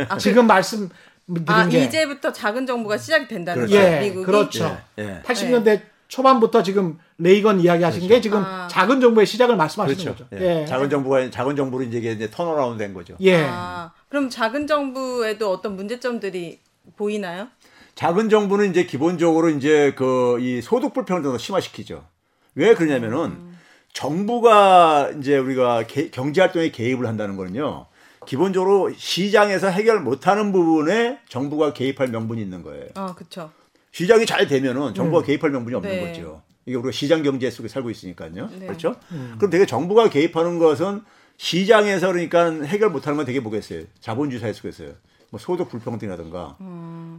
아, 지금 말씀드린 아게 이제부터 작은 정부가 시작이 된다는 그렇죠. 거예요. 예, 미국이. 그렇죠. 예, 예. 80년대 초반부터 지금 레이건 이야기 하신 게 지금 아. 작은 정부의 시작을 말씀하시는 그렇죠. 거죠. 예. 예. 작은 정부가 작은 정부로 이제 이제 턴어라운드 된 거죠. 예. 아, 그럼 작은 정부에도 어떤 문제점들이 보이나요? 작은 정부는 이제 기본적으로 이제 그 이 소득 불평등을 심화시키죠. 왜 그러냐면은 정부가 이제 우리가 개- 경제 활동에 개입을 한다는 거는요. 기본적으로 시장에서 해결 못하는 부분에 정부가 개입할 명분이 있는 거예요. 아, 그렇죠. 시장이 잘 되면은 정부가 개입할 명분이 없는 네. 거죠. 이게 우리가 시장 경제 속에 살고 있으니까요. 네. 그렇죠? 그럼 되게 정부가 개입하는 것은 시장에서 그러니까 해결 못하는 건 되게 뭐겠어요? 자본주의 사회 속에서요. 뭐 소득 불평등이라든가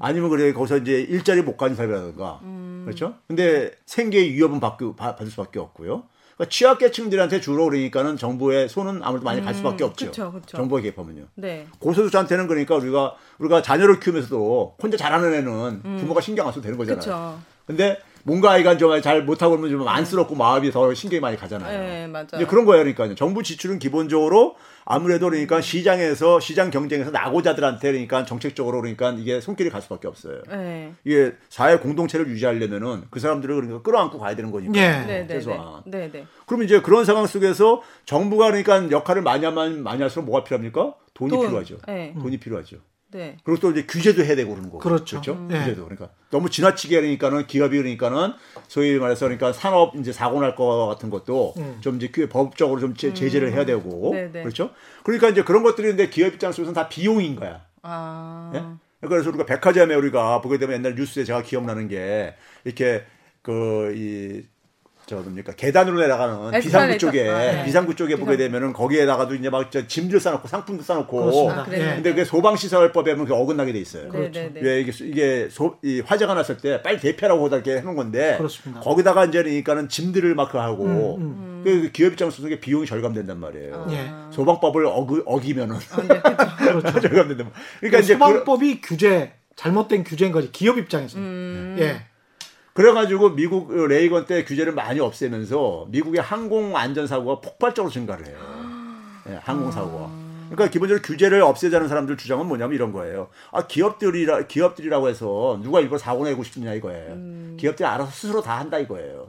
아니면 그래 거기서 이제 일자리 못 가는 사람이라든가 그렇죠? 근데 생계의 위협은 받고, 받- 받을 수밖에 없고요. 그러니까 취약계층들한테 주로 그러니까는 정부의 손은 아무래도 많이 갈 수밖에 없죠. 그쵸, 그쵸. 정부가 개입하면요. 네. 고소득자한테는 그러니까 우리가 우리가 자녀를 키우면서도 혼자 잘하는 애는 부모가 신경 안 써도 되는 거잖아요. 그렇죠. 근데 뭔가 아이가 좀 잘 못하고 그러면 좀 안쓰럽고 마음이 더 신경이 많이 가잖아요. 네, 맞아요. 이제 그런 거예요. 그러니까 정부 지출은 기본적으로 아무래도 그러니까 시장에서 시장 경쟁에서 나고자들한테 그러니까 정책적으로 그러니까 이게 손길이 갈 수밖에 없어요. 네. 이게 사회 공동체를 유지하려면은 그 사람들을 그러니까 끌어안고 가야 되는 거니까. 예. 네, 네, 네. 최소한. 네, 네. 그럼 이제 그런 상황 속에서 정부가 그러니까 역할을 많이 하면 많이 할수록 뭐가 필요합니까? 돈이 돈. 필요하죠. 네. 돈이 필요하죠. 네. 그리고 또 이제 규제도 해야 되고 그러는 거고. 그렇죠. 예. 규제도. 그러니까 너무 지나치게 그러니까는 기업이 그러니까는 소위 말해서 그러니까 산업 이제 사고 날 거 같은 것도 좀 이제 그 법적으로 좀 제, 제재를 해야 되고. 네, 네. 그렇죠? 그러니까 이제 그런 것들이 있는데 기업 입장에서는 다 비용인 거야. 아. 예? 그래서 우리가 백화점에 우리가 보게 되면 옛날 뉴스에 제가 기억나는 게 이렇게 그 이 저 뭡니까 계단으로 내려가는 비상구 에스컬레이터. 쪽에 아, 네. 비상구 쪽에 보게 비상구. 되면은 거기에다가도 이제 막 저 짐들 싸놓고 상품도 싸놓고 그렇습니다. 아? 예. 근데 그게 소방시설법에 보면 그게 어긋나게 돼 있어요. 네, 네, 네. 왜 이게, 수- 이게 소, 이 화재가 났을 때 빨리 대피하라고 이렇게 해놓은 건데 그렇습니다. 거기다가 이제 그러니까는 짐들을 막 하고 음, 그 기업 입장에서 그게 비용이 절감된단 말이에요. 예. 소방법을 어그, 어기면은 아, 네, 그렇죠. 그렇죠. 절감된다. 그러니까 이제 그, 소방법이 규제 잘못된 규제인 거지 기업 입장에서. 음. 예. 그래가지고 미국 레이건 때 규제를 많이 없애면서 미국의 항공 안전 사고가 폭발적으로 증가를 해요. 예, 항공 사고가. 그러니까 기본적으로 규제를 없애자는 사람들 주장은 뭐냐면 이런 거예요. 아 기업들이라 기업들이라고 해서 누가 일부러 사고 내고 싶냐 이거예요. 기업들이 알아서 스스로 다 한다 이거예요.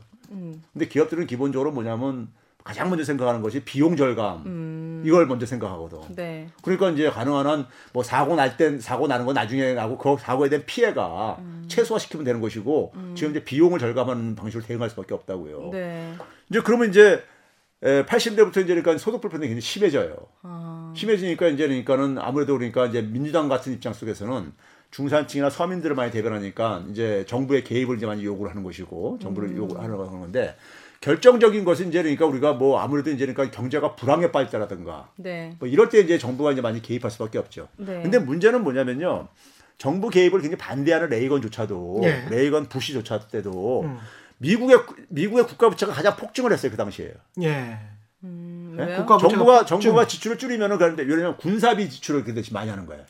근데 기업들은 기본적으로 뭐냐면 가장 먼저 생각하는 것이 비용 절감 이걸 먼저 생각하거든. 네. 그러니까 이제 가능한 한 뭐 사고 날 땐 사고 나는 건 나중에 나고 그 사고에 대한 피해가 최소화시키면 되는 것이고 지금 이제 비용을 절감하는 방식으로 대응할 수밖에 없다고요. 네. 이제 그러면 이제 80대부터 이제 그러니까 소득 불평등이 굉장히 심해져요. 아. 심해지니까 이제 그러니까는 아무래도 그러니까 이제 민주당 같은 입장 속에서는 중산층이나 서민들을 많이 대변하니까 이제 정부의 개입을 이제 많이 요구를 하는 것이고 정부를 음. 요구하려고 하는 건데 결정적인 것은 이제 그러니까 우리가 뭐 아무래도 이제 그러니까 경제가 불황에 빠질 때라든가 네. 뭐 이럴 때 이제 정부가 이제 많이 개입할 수밖에 없죠. 네. 근데 문제는 뭐냐면요. 정부 개입을 굉장히 반대하는 레이건조차도 예. 레이건 부시조차 때도 음. 미국의 미국의 국가 부채가 가장 폭증을 했어요 그 당시에. 예. 음, 예? 왜요? 국가 정부가 폭증. 정부가 지출을 줄이면은 그런데 왜냐면 군사비 지출을 그 대신 많이 하는 거예요.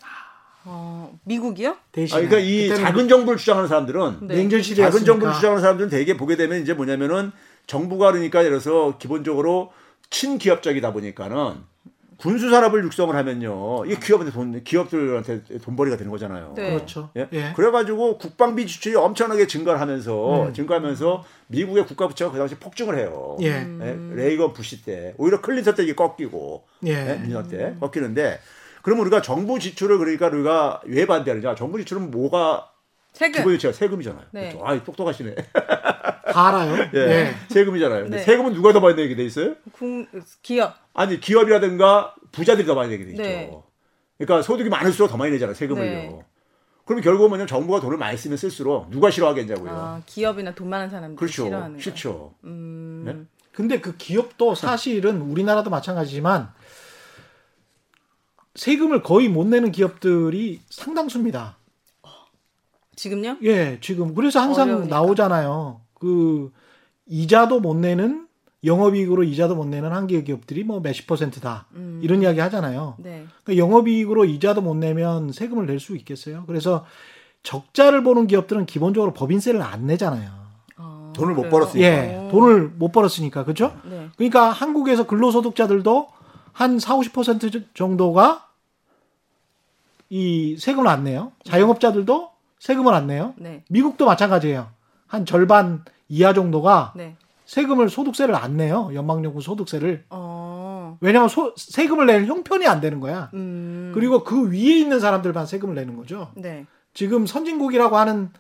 어, 미국이요? 대신 아, 그러니까 이 작은 정부를 주장하는 사람들은 네. 작은 정부를 주장하는 사람들은 대개 보게 되면 이제 뭐냐면은 정부가 그러니까 예를 들어서 기본적으로 친기업적이다 보니까는 군수 산업을 육성을 하면요. 이게 기업한테 돈 기업들한테 돈벌이가 되는 거잖아요. 네. 그렇죠. 예? 예. 그래가지고 국방비 지출이 엄청나게 증가를 하면서 음. 증가하면서 미국의 국가 부채가 그 당시 폭증을 해요. 예. 예? 레이건 부시 때 오히려 클린턴 때 이게 꺾이고 예. 예? 민주당 때 꺾이는데 그러면 우리가 정부 지출을 그러니까 우리가 왜 반대하느냐? 정부 지출은 뭐가 세금. 기본이 제가 세금이잖아요. 네. 그렇죠? 아, 똑똑하시네. 다 알아요. 예. 예. 세금이잖아요. 근데 네. 세금은 누가 더 많이 내게 돼 있어요? 국, 기업. 아니 기업이라든가 부자들이 더 많이 내게 돼 있죠. 네. 그러니까 소득이 많을수록 더 많이 내잖아요. 세금을요. 네. 그러면 결국은 뭐냐면 정부가 돈을 많이 쓰면 쓸수록 누가 싫어하겠냐고요. 아, 기업이나 돈 많은 사람들 그렇죠. 싫어하는 거. 싫죠. 음. 네? 근데 그 기업도 사실은 우리나라도 마찬가지지만 세금을 거의 못 내는 기업들이 상당수입니다. 지금요? 예, 지금 그래서 항상 어려우니까. 나오잖아요. 그 이자도 못 내는 영업이익으로 이자도 못 내는 한계 기업들이 뭐 몇십 퍼센트다 음. 이런 이야기 하잖아요. 네. 그러니까 영업이익으로 이자도 못 내면 세금을 낼 수 있겠어요? 그래서 적자를 보는 기업들은 기본적으로 법인세를 안 내잖아요. 아, 돈을 못 그래요? 벌었으니까. 예, 돈을 못 벌었으니까 그렇죠? 네. 그러니까 한국에서 근로소득자들도 한 4, 50% 정도가 이 세금을 안 내요. 자영업자들도 세금을 안 내요. 네. 미국도 마찬가지예요. 한 절반 이하 정도가 네. 세금을 소득세를 안 내요. 연방연금 소득세를. 어. 왜냐하면 소- 세금을 낼 형편이 안 되는 거야. 음. 그리고 그 위에 있는 사람들만 세금을 내는 거죠. 네. 지금 선진국이라고 하는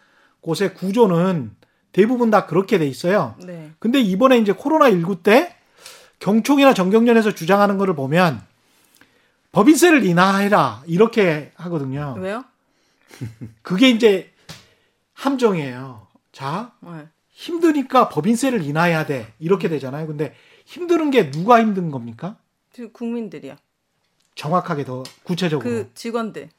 곳의 구조는 대부분 다 그렇게 돼 있어요. 네. 근데 이번에 이제 코로나 19 때 경총이나 정경련에서 주장하는 거를 보면 법인세를 인하해라 이렇게 하거든요. 왜요? 그게 이제 함정이에요. 자, 네. 힘드니까 법인세를 인하해야 돼. 이렇게 되잖아요. 근데 힘드는 게 누가 힘든 겁니까? 그 국민들이요. 정확하게 더 구체적으로. 그 직원들.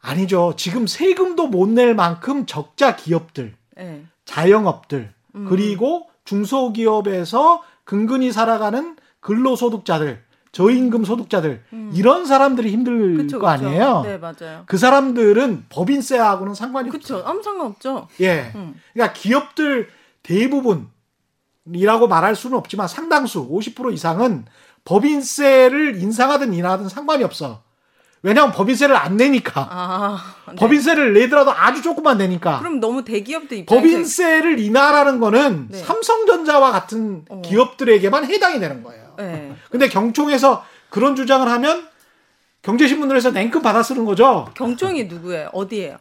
아니죠. 지금 세금도 못 낼 만큼 적자 기업들, 네. 자영업들, 음. 그리고 중소기업에서 근근히 살아가는 근로소득자들, 저임금 소득자들, 이런 사람들이 힘들 음. 그쵸, 거 그쵸. 아니에요? 네, 맞아요. 그 사람들은 법인세하고는 상관이 그쵸. 없어요. 아무 상관 없죠. 예. 음. 그러니까 기업들 대부분이라고 말할 수는 없지만 상당수 50% 이상은 법인세를 인상하든 인하든 상관이 없어. 왜냐하면 법인세를 안 내니까. 아. 네. 법인세를 내더라도 아주 조금만 내니까. 그럼 너무 대기업들 입장에서 법인세를 인하라는 거는 네. 삼성전자와 같은 어. 기업들에게만 해당이 되는 거예요. 네. 근데 경총에서 그런 주장을 하면 경제신문들에서 냉큼 받아 쓰는 거죠. 경총이 누구예요? 어디예요?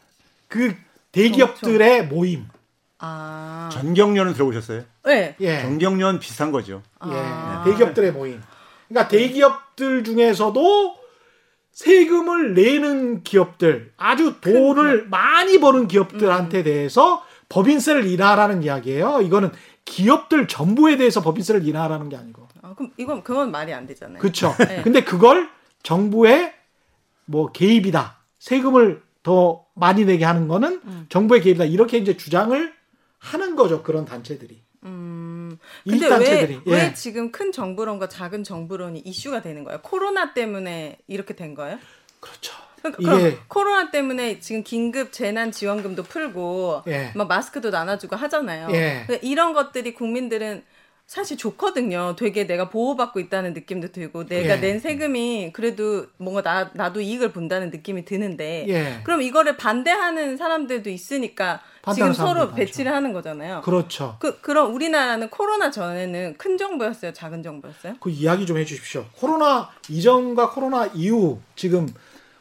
그 대기업들의 모임. 아. 전경련은 들어보셨어요? 네. 예. 전경련 비슷한 거죠. 아. 예, 대기업들의 모임. 그러니까 대기업들 중에서도 세금을 내는 기업들, 아주 돈을 많이 버는 기업들한테 음. 대해서 법인세를 인하라는 이야기예요. 이거는 기업들 전부에 대해서 법인세를 인하라는 게 아니고. 아, 그럼 이건 그건 말이 안 되잖아요. 그렇죠. 네. 근데 그걸 정부의 뭐 개입이다. 세금을 더 많이 내게 하는 거는 음. 정부의 개입이다. 이렇게 이제 주장을 하는 거죠. 그런 단체들이. 음. 근데 이익단체들이. 왜, 예. 왜 지금 큰 정부론과 작은 정부론이 이슈가 되는 거예요? 코로나 때문에 이렇게 된 거예요? 그렇죠. 그러니까 그럼 코로나 때문에 지금 긴급 재난 지원금도 풀고 예. 막 마스크도 나눠주고 하잖아요. 예. 그러니까 이런 것들이 국민들은 사실 좋거든요. 되게 내가 보호받고 있다는 느낌도 들고 내가 예. 낸 세금이 그래도 뭔가 나, 나도 이익을 본다는 느낌이 드는데 예. 그럼 이거를 반대하는 사람들도 있으니까 지금 서로 배치를 하는 거잖아요. 그렇죠. 그, 그럼 우리나라는 코로나 전에는 큰 정부였어요? 작은 정부였어요? 그 이야기 좀 해주십시오. 코로나 이전과 코로나 이후 지금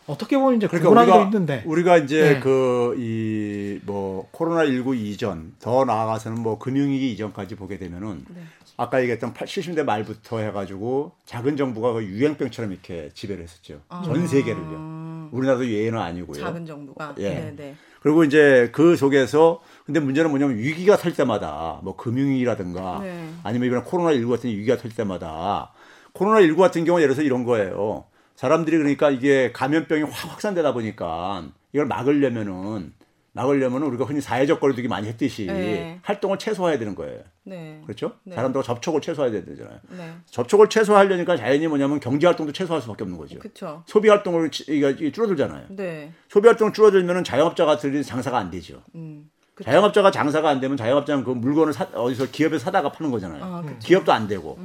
어떻게 보면 이제 그러니까 우리가 힘든데. 우리가 이제 네. 그이 뭐 코로나 19 이전 더 나아가서는 뭐 금융위기 이전까지 보게 되면은 네. 아까 얘기했던 70대 말부터 해가지고 작은 정부가 그 유행병처럼 이렇게 지배를 했었죠. 전 세계를요. 우리나라도 예외는 아니고요. 아. 작은 정부가. 예. 네네. 그리고 이제 그 속에서 근데 문제는 뭐냐면 위기가 설 때마다 뭐 금융위기라든가 네. 아니면 이번 코로나 19 같은 위기가 설 때마다 코로나 19 같은 경우 예를 들어서 이런 거예요. 사람들이 그러니까 이게 감염병이 확 확산되다 보니까 이걸 막으려면은 막으려면은 우리가 흔히 사회적 거리두기 많이 했듯이 네. 활동을 최소화해야 되는 거예요. 네. 그렇죠? 네. 사람들과 접촉을 최소화해야 되잖아요. 네. 접촉을 최소화하려니까 자연히 뭐냐면 경제 활동도 최소화할 수밖에 없는 거죠. 그쵸. 소비 활동을 줄어들잖아요. 네. 소비 활동 줄어들면은 자영업자가 들이 장사가 안 되죠. 음. 자영업자가 장사가 안 되면 자영업자는 그 물건을 사- 어디서 기업에서 사다가 파는 거잖아요. 아. 기업도 안 되고.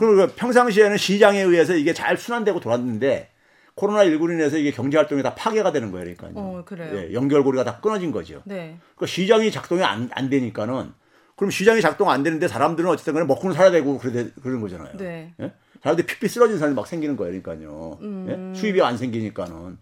그리고 그 평상시에는 시장에 의해서 이게 잘 순환되고 돌았는데 코로나 19로 인해서 이게 경제 활동이 다 파괴가 되는 거예요. 그러니까 어, 그래요. 예, 연결고리가 다 끊어진 거죠. 네. 그러니까 시장이 작동이 안, 안 되니까는 그럼 시장이 작동 안 되는데 사람들은 어쨌든 간에 먹고는 살아야 되고 그래, 그런 거잖아요. 네. 예? 사람들이 피피 쓰러진 사람이 막 생기는 거예요. 그러니까요. 예? 수입이 안 생기니까는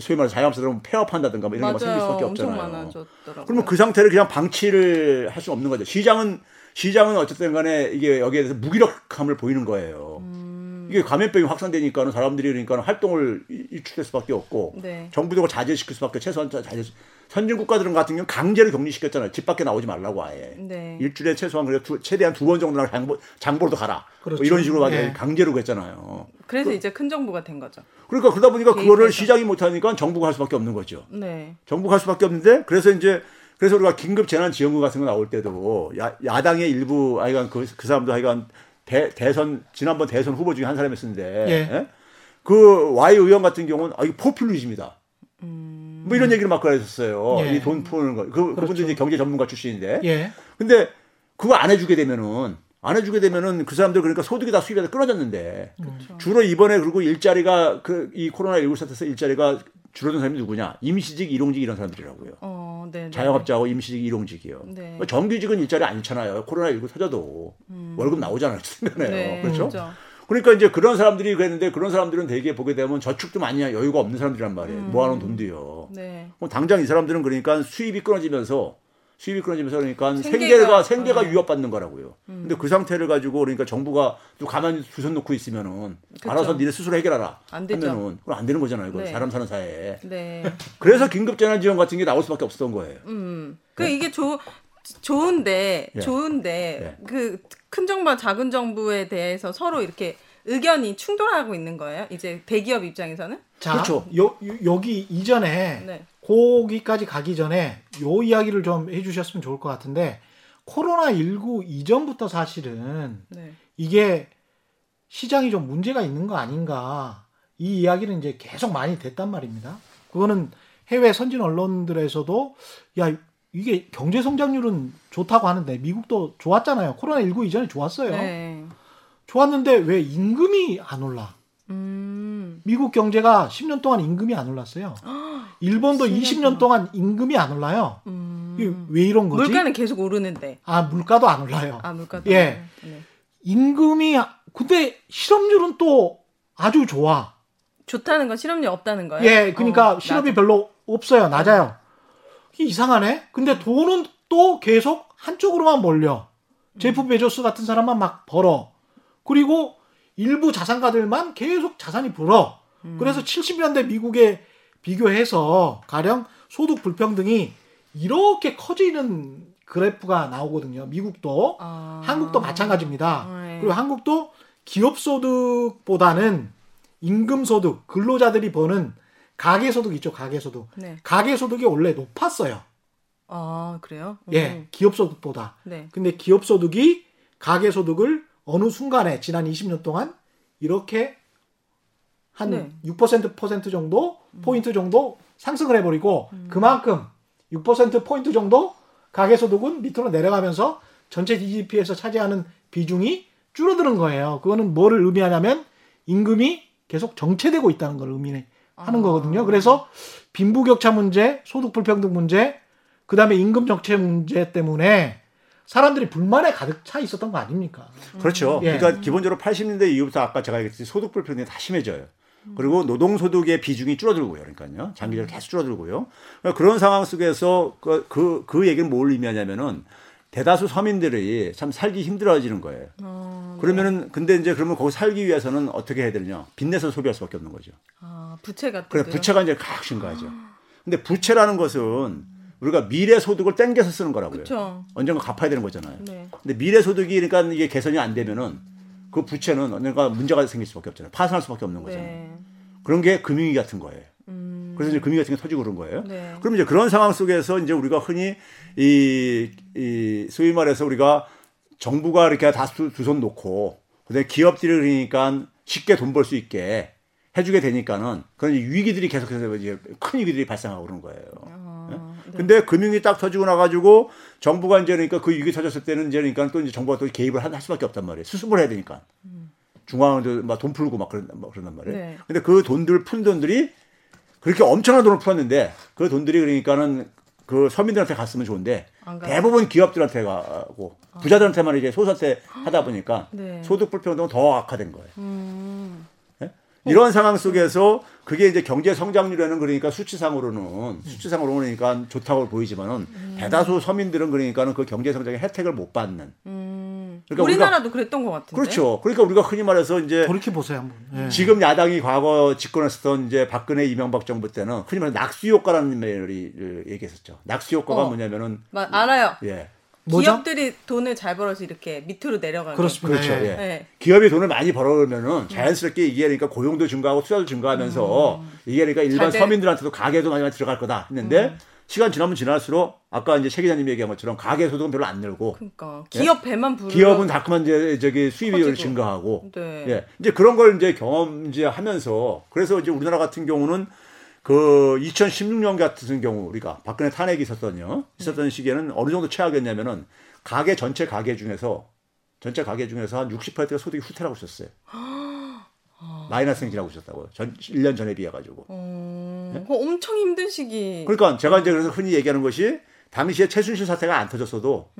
소위 말해서 자영업자들은 폐업한다든가 뭐 이런 게 막 생길 음. 수밖에 없잖아요. 많아졌더라고요. 그러면 그 상태를 그냥 방치를 할 수 없는 거죠. 시장은 시장은 어쨌든 간에 이게 여기에 대해서 무기력함을 보이는 거예요. 음. 이게 감염병이 확산되니까는 사람들이 그러니까 활동을 이- 이축될 수밖에 없고 네. 정부도 그걸 자제시킬 수밖에 최소한 자제 선진 국가들은 같은 경우는 강제로 격리시켰잖아요. 집 밖에 나오지 말라고 아예. 네. 일주일에 최소한 그래 두, 최대한 두 번 정도는 장보, 장보러도 가라. 그렇죠. 뭐 이런 식으로 예. 강제로 그랬잖아요. 그래서 이제 큰 정부가 된 거죠. 그러니까 그러다 보니까 그거를 개입해서. 시장이 못하니까 정부가 할 수밖에 없는 거죠. 네. 정부가 할 수밖에 없는데 그래서 이제 그래서 우리가 긴급 재난 지원금 같은 거 나올 때도 야, 야당의 일부 하여간 그, 그 사람도 하여간 대, 대선 지난번 대선 후보 중에 한 사람이었는데 예. 예? 그 Y 의원 같은 경우는 아 이거 포퓰리즘이다. 뭐 이런 얘기를 막 그랬었어요. 예. 이돈 푸는 거. 그, 그분도 이제 경제 전문가 출신인데. 예. 근데 그거 안 해주게 되면은 안 해주게 되면은 그 사람들 그러니까 소득이 다 수입에서 끊어졌는데 주로 이번에 그리고 일자리가 그 이 코로나 19 사태에서 일자리가 줄어든 사람이 누구냐 임시직 일용직 이런 사람들이라고요. 어, 네. 네. 자영업자하고 임시직 일용직이요. 네. 뭐 정규직은 일자리 않잖아요. 코로나 19 터져도 월급 나오잖아요. 쓰면요. 네. 그렇죠? 그렇죠. 그러니까 이제 그런 사람들이 그랬는데 그런 사람들은 대개 보게 되면 저축도 많이 여유가 없는 사람들이란 말이에요. 모아놓은 돈도요. 네. 그럼 당장 이 사람들은 그러니까 수입이 끊어지면서 수입이 끊어지면서 그러니까 생계가- 생계가 생계가 네. 위협받는 거라고요. 근데 그 상태를 가지고 그러니까 정부가 또 가만히 두 손 놓고 있으면은 그쵸. 알아서 니네 스스로 해결하라 안 되죠. 하면은 그건 안 되는 거잖아요. 이거 네. 사람 사는 사회에. 네. 그래서 긴급재난 지원 같은 게 나올 수밖에 없었던 거예요. 음. 그 이게 좋 좋은데 예. 좋은데 그큰 정부와 작은 정부에 대해서 서로 이렇게 의견이 충돌하고 있는 거예요. 이제 대기업 입장에서는. 자, 그렇죠. 요, 요- 여기 이전에 네. 거기까지 가기 전에 요 이야기를 좀 해주셨으면 좋을 것 같은데 코로나 19 이전부터 사실은 네. 이게 시장이 좀 문제가 있는 거 아닌가 이 이야기는 이제 계속 많이 됐단 말입니다. 그거는 해외 선진 언론들에서도 야 이게 경제 성장률은 좋다고 하는데 미국도 좋았잖아요. 코로나 19 이전에 좋았어요. 네. 좋았는데 왜 임금이 안 올라? 음. 미국 경제가 10년 동안 임금이 안 올랐어요. 일본도 10년 20년 동안 임금이 안 올라요. 음. 왜 이런 거지? 물가는 계속 오르는데. 아 물가도 안 올라요. 아, 물가도. 예. 네. 임금이 근데 실업률은 또 아주 좋아. 좋다는 건 실업률 없다는 거예요? 예, 그러니까 어, 실업이 낮아. 별로 없어요. 낮아요. 이게 이상하네. 근데 돈은 또 계속 한쪽으로만 몰려. 제프 베조스 같은 사람만 막 벌어. 그리고 일부 자산가들만 계속 자산이 불어. 그래서 70년대 미국에 비교해서 가령 소득 불평등이 이렇게 커지는 그래프가 나오거든요. 미국도. 아. 한국도 마찬가지입니다. 네. 그리고 한국도 기업 소득보다는 임금 소득, 근로자들이 버는 가계 소득 있죠, 가계 소득. 네. 가계 소득이 원래 높았어요. 아, 그래요? 예, 음. 기업 소득보다. 네. 근데 기업 소득이 가계 소득을 어느 순간에 지난 20년 동안 이렇게 한 네. 6% 퍼센트 정도 포인트 정도 상승을 해버리고 그만큼 6% 포인트 정도 가계 소득은 밑으로 내려가면서 전체 GDP에서 차지하는 비중이 줄어드는 거예요. 그거는 뭐를 의미하냐면 임금이 계속 정체되고 있다는 걸 의미하는 아. 거거든요. 그래서 빈부격차 문제, 소득 불평등 문제, 그다음에 임금 정체 문제 때문에 사람들이 불만에 가득 차 있었던 거 아닙니까? 그렇죠. 예. 그러니까 기본적으로 80년대 이후부터 아까 제가 얘기했듯이 소득 불평등이 다 심해져요. 그리고 노동소득의 비중이 줄어들고요. 그러니까요. 장기적으로 계속 줄어들고요. 그러니까 그런 상황 속에서 그, 그, 그 얘기는 뭘 의미하냐면은 대다수 서민들이 참 살기 힘들어지는 거예요. 그러면은 근데 이제 그러면 거기 살기 위해서는 어떻게 해야 되느냐? 빚내서 소비할 수밖에 없는 거죠. 아, 부채 같은 그래 부채가 이제 칵 증가하죠. 근데 부채라는 것은 우리가 미래 소득을 땡겨서 쓰는 거라고요. 그쵸. 언젠가 갚아야 되는 거잖아요. 네. 근데 미래 소득이 그러니까 이게 개선이 안 되면은 그 부채는 언젠가 문제가 생길 수밖에 없잖아요. 파산할 수밖에 없는 거잖아요. 네. 그런 게 금융위 같은 거예요. 음. 그래서 이제 금융위 같은 게 터지고 그런 거예요. 네. 그럼 이제 그런 상황 속에서 이제 우리가 흔히 이, 이 소위 말해서 우리가 정부가 이렇게 다 두 손 놓고 그다음에 기업들이 그러니까 쉽게 돈 벌 수 있게 해주게 되니까는 그런 위기들이 계속해서 이제 큰 위기들이 발생하고 그러는 거예요. 아, 네. 근데 금융이 딱 터지고 나가지고 정부가 이제 그러니까 그 위기 터졌을 때는 이제 그러니까 또 이제 정부가 또 개입을 할 수밖에 없단 말이에요. 수습을 해야 되니까. 중앙도 막 돈 풀고 막 그런, 막 그런단 말이에요. 네. 근데 그 돈들 푼 돈들이 그렇게 엄청난 돈을 풀었는데 그 돈들이 그러니까는 그 서민들한테 갔으면 좋은데? 대부분 기업들한테 가고 부자들한테만 이제 소사태 하다 보니까 네. 소득 불평등은 더 악화된 거예요. 음. 예? 이런 상황 속에서 그게 이제 경제 성장률에는 그러니까 수치상으로는 수치상으로는 그러니까 좋다고 보이지만은 대다수 서민들은 그러니까는 그 경제 성장의 혜택을 못 받는. 음. 그러니까 우리나라도 그랬던 것 같은데. 그렇죠. 그러니까 우리가 흔히 말해서 이제 돌이켜 보세요 한번. 예. 지금 야당이 과거 집권했었던 이제 박근혜 이명박 정부 때는 흔히 말해 낙수 효과라는 말을 얘기했었죠. 낙수 효과가 어. 뭐냐면은 마- 알아요. 예. 뭐죠? 기업들이 돈을 잘 벌어서 이렇게 밑으로 내려가는. 그렇습니다. 그렇죠. 예. 예. 네. 기업이 돈을 많이 벌어오면은 자연스럽게 이게 그러니까 고용도 증가하고 투자도 증가하면서 이게 그러니까 일반 음. 잘 돼. 서민들한테도 가게도 많이 많이 들어갈 거다 했는데 음. 시간 지나면 지날수록 아까 이제 최 기자님이 얘기한 것처럼 가계 소득은 별로 안 늘고 그러니까 기업 배만 부르. 예? 기업은 자꾸만 이제 저기 수입이 커지고. 증가하고 네. 예. 이제 그런 걸 이제 경험 이제 하면서 그래서 이제 우리나라 같은 경우는 그 2016년 같은 경우 우리가 박근혜 탄핵이 있었던요. 있었던 시기에는 어느 정도 최악이었냐면은 가계 전체 가계 중에서 전체 가계 중에서 한 60%가 소득이 후퇴라고 있었어요. 마이너스 행진하고 있었다고요. 전 1년 전에 비해 가지고. 어, 그거 엄청 힘든 시기. 그러니까 제가 이제 그래서 흔히 얘기하는 것이 당시에 최순실 사태가 안 터졌어도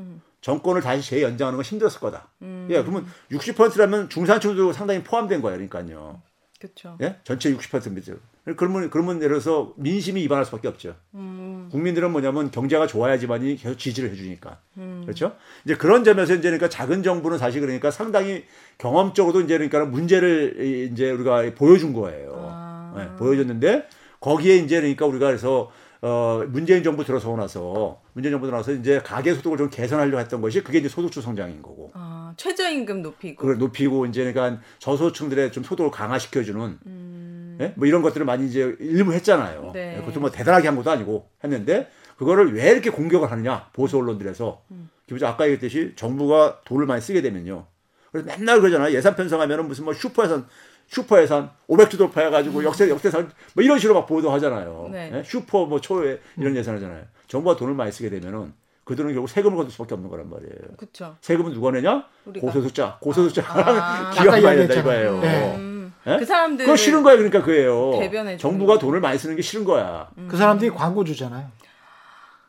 정권을 다시 재연장하는 건 힘들었을 거다. 예, 그러면 60%라면 중산층도 상당히 포함된 거예요. 그러니까요. 그렇죠. 예? 전체 60% 밑을. 그러면 그러면 예를 들어서 민심이 이반할 수밖에 없죠. 음. 국민들은 뭐냐면 경제가 좋아야지만이 계속 지지를 해주니까. 그렇죠? 이제 그런 점에서 이제 그러니까 작은 정부는 사실 그러니까 상당히 경험적으로도 이제 그러니까 문제를 이제 우리가 보여준 거예요. 아. 예, 보여줬는데 거기에 이제 그러니까 우리가 그래서 어 문재인 정부 들어서고 나서 문재인 정부 들어서 이제 가계 소득을 좀 개선하려고 했던 것이 그게 이제 소득주 성장인 거고. 아, 최저임금 높이고. 그걸 높이고 이제 그러니까 저소득층들의 좀 소득을 강화시켜주는 음. 예? 뭐 이런 것들을 많이 이제 일부 했잖아요. 네. 예, 그것도 뭐 대단하게 한 것도 아니고 했는데 그거를 왜 이렇게 공격을 하느냐 보수 언론들에서 음. 기본적으로 아까 얘기했듯이 정부가 돈을 많이 쓰게 되면요. 그래서 맨날 그러잖아요. 예산 편성하면은 무슨 뭐 슈퍼 예산 슈퍼 예산 500조 돌파해가지고 역세 역세산 뭐 이런 식으로 막 보도하잖아요. 음. 네. 예? 슈퍼 뭐 초에 이런 예산하잖아요. 정부가 돈을 많이 쓰게 되면은 그 돈은 결국 세금을 거둘 수밖에 없는 거란 말이에요. 그렇죠. 세금은 누가 내냐? 우리가. 고소득자. 고소득자. 아. 기업이 아까 많이 낸다 이야기했잖아요. 이거예요. 네. 음, 예? 그 사람들 그거 싫은 거야 그러니까 그예요. 대변해 정부가 거. 돈을 많이 쓰는 게 싫은 거야. 그 사람들이 광고 주잖아요.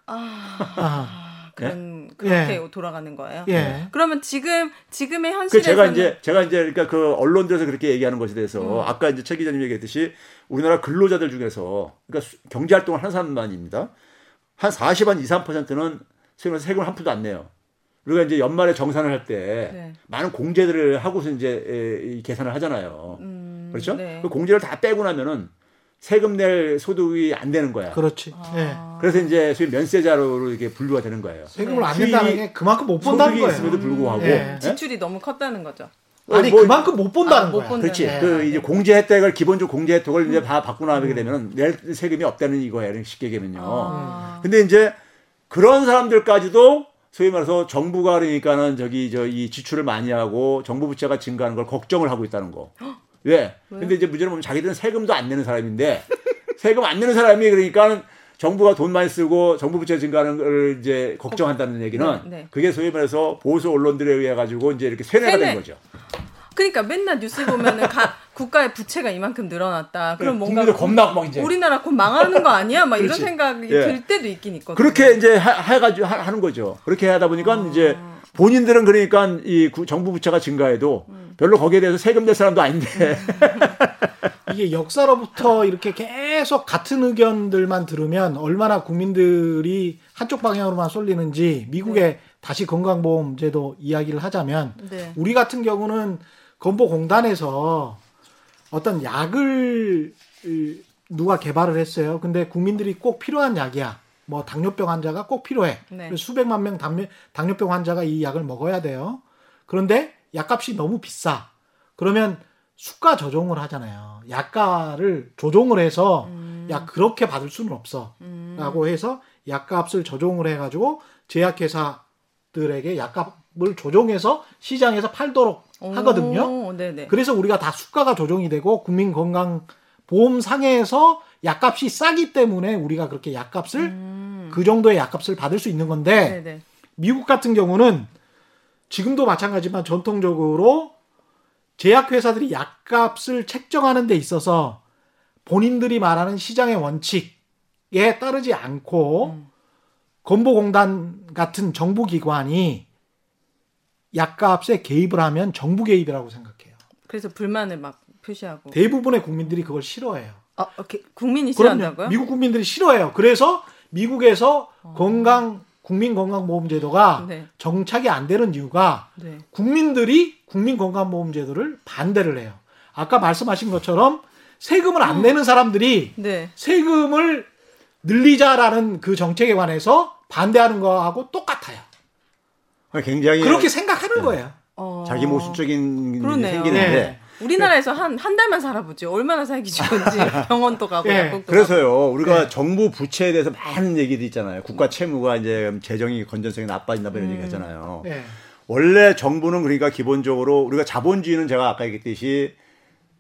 아, 아, 그런 그렇게 예. 돌아가는 거예요. 예. 그러면 지금 지금의 그 현실에서는 제가 이제 제가 이제 그러니까 그 언론들에서 그렇게 얘기하는 것에 대해서 음. 아까 이제 최 기자님 얘기했듯이 우리나라 근로자들 중에서 그러니까 수- 경제 활동을 하는 사람만입니다. 한 40, 한 2, 3%는 세금 세금을 한 푼도 안 내요. 우리가 이제 연말에 정산을 할때 네. 많은 공제들을 하고서 이제 계산을 하잖아요. 음, 그렇죠? 네. 그 공제를 다 빼고 나면은 세금 낼 소득이 안 되는 거야. 그렇지. 예. 아. 그래서 이제 소위 면세자로 이렇게 분류가 되는 거예요. 세금을 안 낸다는 게 그만큼 못 본다는 소득이 거예요. 있음에도 불구하고 예. 예? 지출이 너무 컸다는 거죠. 아니 뭐- 그만큼 못 본다는 아, 못 거야. 본다. 그렇지. 예. 그 이제 공제 혜택을 기본적 공제 혜택을 이제 다 받고 나가게 되면은 낼 세금이 없다는 이거예요. 쉽게 얘기하면요. 아. 근데 이제 그런 사람들까지도 소위 말해서 정부가 그러니까는 저기 저 이 지출을 많이 하고 정부 부채가 증가하는 걸 걱정을 하고 있다는 거. 왜? 근데 이제 문제는 뭐냐면 자기들은 세금도 안 내는 사람인데 세금 안 내는 사람이 그러니까 정부가 돈 많이 쓰고 정부 부채 증가하는 걸 이제 걱정한다는 얘기는 네, 네. 그게 소위 말해서 보수 언론들에 의해 가지고 이제 이렇게 세뇌가 세뇌. 된 거죠. 그러니까 맨날 뉴스 보면은 가, 국가의 부채가 이만큼 늘어났다. 그럼 뭔가 국민들 겁나고 막 이제 우리나라 곧 망하는 거 아니야? 막 이런. 생각이 예. 들 때도 있긴 있거든요. 그렇게 이제 하, 해가지고 하- 하는 거죠. 그렇게 하다 보니까 아. 이제 본인들은 그러니까 이 구- 정부 부채가 증가해도 음. 별로 거기에 대해서 세금 낼 사람도 아닌데 이게 역사로부터 이렇게 계속 같은 의견들만 들으면 얼마나 국민들이 한쪽 방향으로만 쏠리는지 미국의 다시 건강보험 제도 이야기를 하자면 네. 우리 같은 경우는 건보공단에서 어떤 약을 이, 누가 개발을 했어요. 근데 국민들이 꼭 필요한 약이야. 뭐 당뇨병 환자가 꼭 필요해. 네. 수백만 명 당뇨, 당뇨병 환자가 이 약을 먹어야 돼요. 그런데 약값이 너무 비싸. 그러면 수가 조정을 하잖아요. 약가를 조정을 해서 야 그렇게 받을 수는 없어. 라고 해서 약값을 조정을 해가지고 제약회사들에게 약값을 조정해서 시장에서 팔도록 하거든요. 오, 네네. 그래서 우리가 다 수가가 조정이 되고 국민 건강 보험 상에서 약값이 싸기 때문에 우리가 그렇게 약값을 그 정도의 약값을 받을 수 있는 건데 음. 네네. 미국 같은 경우는 지금도 마찬가지지만 전통적으로 제약회사들이 약값을 책정하는 데 있어서 본인들이 말하는 시장의 원칙에 따르지 않고 음. 건보공단 같은 정부기관이 약값에 개입을 하면 정부 개입이라고 생각해요. 그래서 불만을 막 표시하고. 대부분의 국민들이 그걸 싫어해요. 아, 오케이. 국민이. 싫어한다고요? 미국 국민들이 싫어해요. 그래서 미국에서 건강 국민 건강보험제도가 네. 정착이 안 되는 이유가 네. 국민들이 국민건강보험제도를 반대를 해요. 아까 말씀하신 것처럼 세금을 안 내는 사람들이 네. 세금을 늘리자라는 그 정책에 관해서 반대하는 거하고 똑같아요. 굉장히 그렇게 생각하는 거예요. 어... 자기 모순적인 그러네요. 생기는데 네. 우리나라에서 한, 한 달만 살아보지. 얼마나 살기 좋은지. 병원도 가고, 예. 약국도. 그래서요 우리가 네. 정부 부채에 대해서 많은 얘기들 있잖아요. 국가 채무가 이제 재정이 건전성이 나빠진다 뭐 이런 얘기 하잖아요. 네. 원래 정부는 그러니까 기본적으로 우리가 자본주의는 제가 아까 얘기했듯이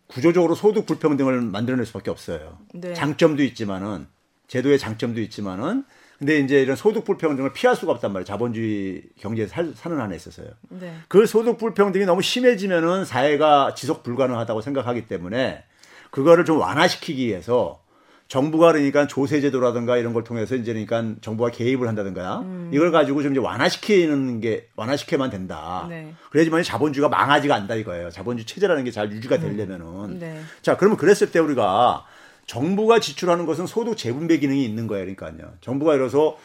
구조적으로 소득 불평등을 만들어낼 수밖에 없어요. 네. 장점도 있지만은 제도의 장점도 있지만은 근데 이제 이런 소득 불평등을 피할 수가 없단 말이에요. 자본주의 경제에 살, 사는 한에 있어서요. 네. 그 소득 불평등이 너무 심해지면은 사회가 지속 불가능하다고 생각하기 때문에 그거를 좀 완화시키기 위해서 정부가 그러니까 조세 제도라든가 이런 걸 통해서 이제 그러니까 정부가 개입을 한다든가 음. 이걸 가지고 좀 이제 완화시키는 게 완화시켜만 된다. 네. 그래야지만 자본주의가 망하지가 않다 이거예요. 자본주의 체제라는 게 잘 유지가 되려면은. 네. 자, 그러면 그랬을 때 우리가 정부가 지출하는 것은 소득 재분배 기능이 있는 거예요. 그러니까요. 정부가 이래서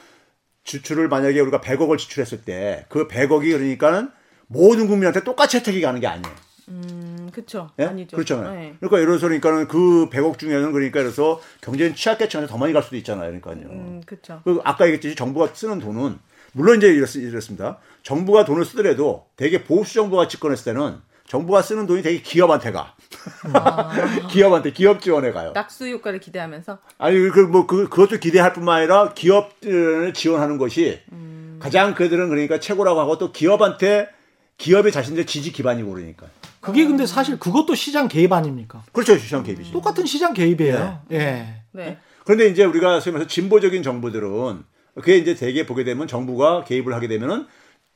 지출을 만약에 우리가 100억을 지출했을 때 그 100억이 그러니까는 모든 국민한테 똑같이 혜택이 가는 게 아니에요. 음, 그쵸. 예? 아니죠. 그렇잖아요. 네. 그러니까 예를 들어서 그러니까는 그 100억 중에는 그러니까 그래서 경제인 취약계층한테 더 많이 갈 수도 있잖아요. 그러니까요. 음, 그쵸. 그 아까 얘기했듯이 정부가 쓰는 돈은 물론 이제 이렇, 이렇습니다. 정부가 돈을 쓰더라도 되게 보수 정부가 집권했을 때는 정부가 쓰는 돈이 되게 기업한테 가. 기업한테 기업 지원에 가요. 낙수 효과를 기대하면서. 아니 그뭐 그, 그것도 기대할 뿐만 아니라 기업을 지원하는 것이 가장 그들은 그러니까 최고라고 하고 또 기업한테 기업의 자신들 지지 기반이고 그러니까. 그게 근데 사실 그것도 시장 개입 아닙니까? 그렇죠 시장 개입이지. 똑같은 시장 개입이에요. 예. 네. 그런데 이제 우리가 소위 말해서 진보적인 정부들은 그게 이제 대개 보게 되면 정부가 개입을 하게 되면은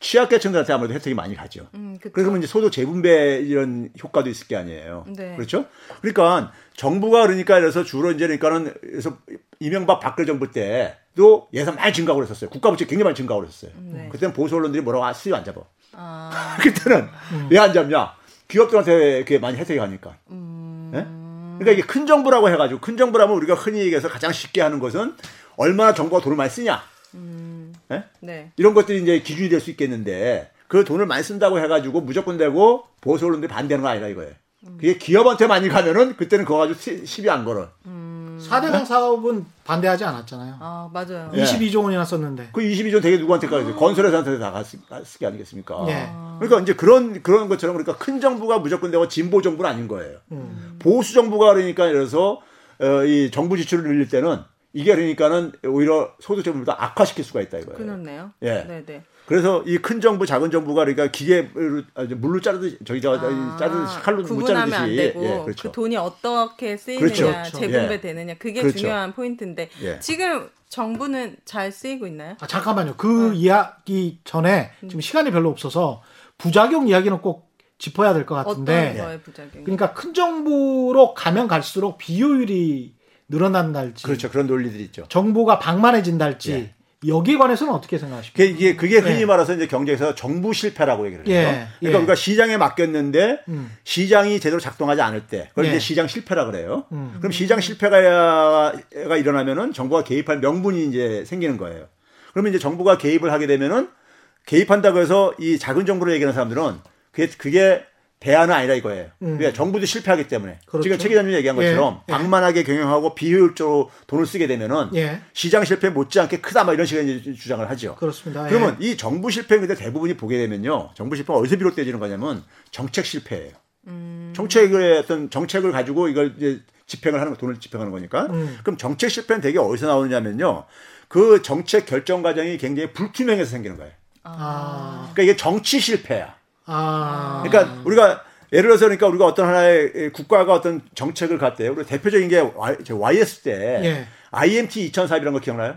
취약계층들한테 아무래도 혜택이 많이 가죠. 음. 그러면 이제 소득 재분배 이런 효과도 있을 게 아니에요. 네. 그렇죠? 그러니까 정부가 그러니까 그래서 주로 이제 그러니까는 그래서 이명박 박근혜 정부 때도 예산 많이 증가하고 그랬었어요. 국가 부채 굉장히 많이 증가하고 그랬었어요. 네. 그때는 보수 언론들이 뭐라고 아, 수요 안 잡아. 아, 그때는 음. 왜안 잡냐? 기업들한테 그게 많이 혜택이 가니까. 음. 예? 그러니까 이게 큰 정부라고 해가지고 큰 정부라면 우리가 흔히 얘기해서 가장 쉽게 하는 것은 얼마나 정부가 돈을 많이 쓰냐. 예? 네. 이런 것들이 이제 기준이 될 수 있겠는데 그 돈을 많이 쓴다고 해가지고 무조건 되고 보수 언론들이 반대하는 거 아니라 이거예요. 그게 기업한테 많이 가면은 그때는 그거 가지고 시- 시비 안 걸어. 사대강 사업은 반대하지 않았잖아요. 아, 맞아요. 예. 22조 원이나 썼는데. 그 22조 되게 누구한테 가요? 건설회사한테 다 갔을, 갔을 게 아니겠습니까? 예. 그러니까 이제 그런 그런 것처럼 그러니까 큰 정부가 무조건 되고 진보 정부는 아닌 거예요. 음. 보수 정부가 그러니까 이래서 어, 이 정부 지출을 늘릴 때는 이게 그러니까는 오히려 소득적보다 악화시킬 수가 있다 이거예요. 그렇네요. 예. 네네. 그래서 이 큰 정부, 작은 정부가 그러니까 기계로 물로 자르듯이 저기 저 아, 자르듯이 칼로 못 구분하면 자르듯이 안 되고 예, 그렇죠. 그 돈이 어떻게 쓰이느냐, 그렇죠. 그렇죠. 재분배되느냐 그게 그렇죠. 중요한 포인트인데 예. 지금 정부는 잘 쓰이고 있나요? 아, 잠깐만요. 그 이야기 전에 지금 시간이 별로 없어서 부작용 이야기는 꼭 짚어야 될것 어떤 같은데. 거의 부작용? 그러니까 큰 정부로 가면 갈수록 비효율이 늘어난달지, 그렇죠. 그런 논리들이 있죠. 정부가 방만해진달지 예. 여기에 관해서는 어떻게 생각하십니까? 그게 이게 그게 흔히 예. 말해서 이제 경제에서 정부 실패라고 얘기를 해요. 예, 그러니까 예. 우리가 시장에 맡겼는데 음. 시장이 제대로 작동하지 않을 때 그걸 예. 이제 시장 실패라 그래요. 음. 그럼 시장 실패가 가 일어나면은 정부가 개입할 명분이 이제 생기는 거예요. 그러면 이제 정부가 개입을 하게 되면은 개입한다고 해서 이 작은 정부를 얘기하는 사람들은 그게 그게 대안은 아니라 이거예요. 음. 그러니까 정부도 실패하기 때문에 그렇죠. 지금 최 기자님이 얘기한 예, 것처럼 예. 방만하게 경영하고 비효율적으로 돈을 쓰게 되면은 예. 시장 실패 못지않게 크다 막 이런 식의 주장을 하죠. 그렇습니다. 그러면 이 정부 실패 근데 대부분이 보게 되면요. 정부 실패가 어디서 비롯되지는 거냐면 정책 실패예요. 정책의 어떤 정책을 가지고 이걸 이제 집행을 하는 거, 돈을 집행하는 거니까. 음. 그럼 정책 실패는 되게 어디서 나오느냐면요. 그 정책 결정 과정이 굉장히 불투명해서 생기는 거예요. 아, 그러니까 이게 정치 실패야. 아, 그러니까 우리가 예를 들어서 그러니까 우리가 어떤 하나의 국가가 어떤 정책을 갖대요. 우리 대표적인 게 YS 때 예. IMT 2004이라는 거 기억나요?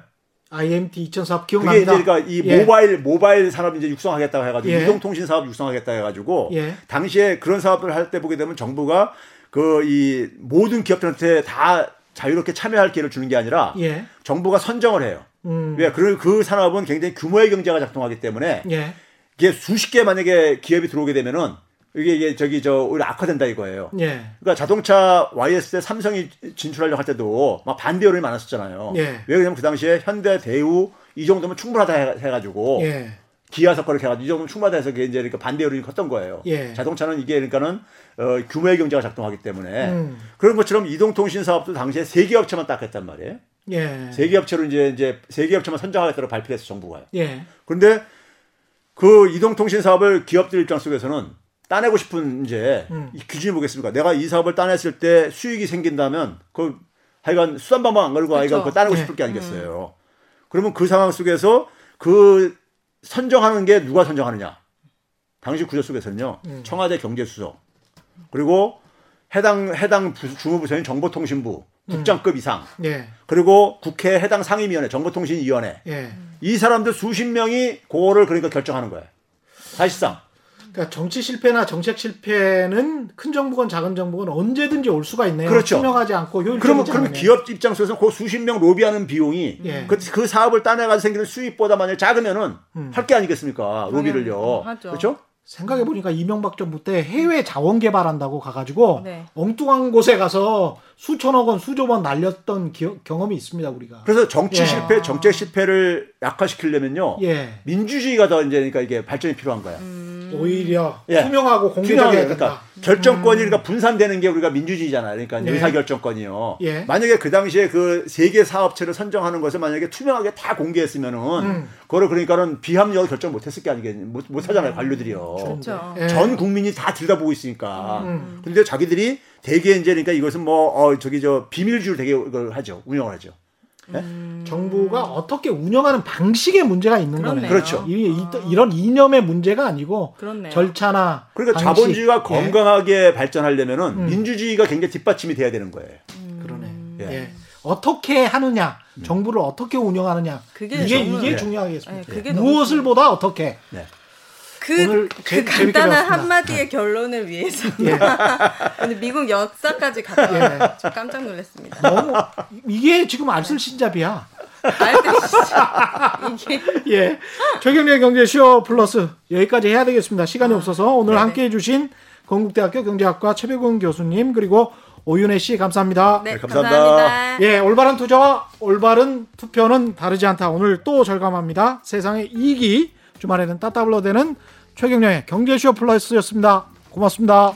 IMT 2004 그게 기억납니다. 이제 그러니까 이 예. 모바일 모바일 산업 이제 육성하겠다고 해가지고 예. 이동통신 사업 육성하겠다 해가지고 예. 당시에 그런 사업을 할 때 보게 되면 정부가 그 이 모든 기업들한테 다 자유롭게 참여할 기회를 주는 게 아니라 예. 정부가 선정을 해요. 음. 왜? 그, 그 산업은 굉장히 규모의 경제가 작동하기 때문에 예. 이게 수십 개 만약에 기업이 들어오게 되면은 이게, 이게 저기 저 오히려 악화된다 이거예요. 예. 그러니까 자동차 YS 때 삼성이 진출하려고 할 때도 막 반대 여론이 많았었잖아요. 예. 왜 그러냐면 그 당시에 현대, 대우 이 정도면 충분하다 해- 해가지고 예. 기아 사건을 해가지고 이 정도면 충분하다 해서 그게 이제 그러니까 반대 여론이 컸던 거예요. 예. 자동차는 이게 그러니까는 어, 규모의 경제가 작동하기 때문에 음. 그런 것처럼 이동통신 사업도 당시에 세 개 업체만 딱 했단 말이에요. 예. 세개 업체로 이제 이제 세 개 업체만 선정하겠다고 발표했어 정부가요. 예. 그런데 그 이동통신 사업을 기업들 입장 속에서는 따내고 싶은 이제 음. 이 기준이 뭐겠습니까? 내가 이 사업을 따냈을 때 수익이 생긴다면 그 하여간 수단방법 안 걸고 아이가. 그거 따내고 예. 싶을 게 아니겠어요. 그러면 그 상황 속에서 그 선정하는 게 누가 선정하느냐? 당시 구조 속에서는요. 음. 청와대 경제수석 그리고 해당 해당 부- 주무부서인 정보통신부 국장급 이상 예. 그리고 국회 해당 상임위원회 정보통신위원회 예. 이 사람들 수십 명이 그거를 그러니까 결정하는 거예요. 사실상. 그러니까 정치 실패나 정책 실패는 큰 정부건 작은 정부건 언제든지 올 수가 있네요. 그렇죠. 투명하지 않고 효율적이지 그러면, 그러면 않으면. 기업 입장에서 그 수십 명 로비하는 비용이 예. 그, 그 사업을 따내가지고 생기는 수입보다 만약 작으면은 음. 할게 아니겠습니까? 로비를요. 당연히 하죠. 그렇죠? 생각해 보니까 이명박 정부 때 해외 자원 개발한다고 가가지고 네. 엉뚱한 곳에 가서 수천억 원, 수조 원 날렸던 기억- 경험이 있습니다 우리가. 그래서 정치 예. 실패, 정책 실패를 약화시키려면요. 예. 민주주의가 더 이제 그러니까 이게 발전이 필요한 거야. 오히려 예. 투명하고 공개적이어야 그러니까 된다. 결정권이 그러니까 분산되는 게 우리가 민주주의잖아요. 그러니까 예. 의사 결정권이요. 예. 만약에 그 당시에 그 세계 사업체를 선정하는 것을 만약에 투명하게 다 공개했으면은 음. 그거를 그러니까는 비합리적으로 결정 못 했을 게 아니겠 못, 못 하잖아요 관료들이요. 그렇죠. 예. 전 국민이 다 들여다보고 있으니까. 음. 근데 자기들이 대개 이제 그러니까 이것은 뭐 어, 저기 저 비밀주의를 되게 이걸 하죠 운영을 하죠. 정부가 어떻게 운영하는 방식에 문제가 있는. 거네요. 그렇죠. 이, 이, 런 이념의 문제가 아니고 그렇네요. 절차나 그러니까 방식. 자본주의가 예. 건강하게 발전하려면은 음. 민주주의가 굉장히 뒷받침이 돼야 되는 거예요. 그러네. 예. 예. 어떻게 하느냐, 정부를 어떻게 운영하느냐 그게 이게 이게 예. 중요하겠습니다. 네, 그게 무엇을 보다 어떻게 네. 그, 오늘 그 간단한. 한마디의 결론을 위해서 예. 오늘 미국 역사까지 갔다 예. 저 깜짝 놀랐습니다. 너무 이게 지금 알쓸 신잡이야. 알뜰 이게 예. 최경련의 경제쇼 플러스 여기까지 해야 되겠습니다. 시간이 없어서 오늘 네네. 함께 해 주신 건국대학교 경제학과 최백운 교수님 그리고 오윤혜 씨 감사합니다. 네, 네, 감사합니다. 감사합니다. 예, 올바른 투자와 올바른 투표는 다르지 않다. 오늘 또 절감합니다. 세상의 이익이 주말에는 따따블로 되는 최경련의 경제쇼 플러스였습니다. 고맙습니다.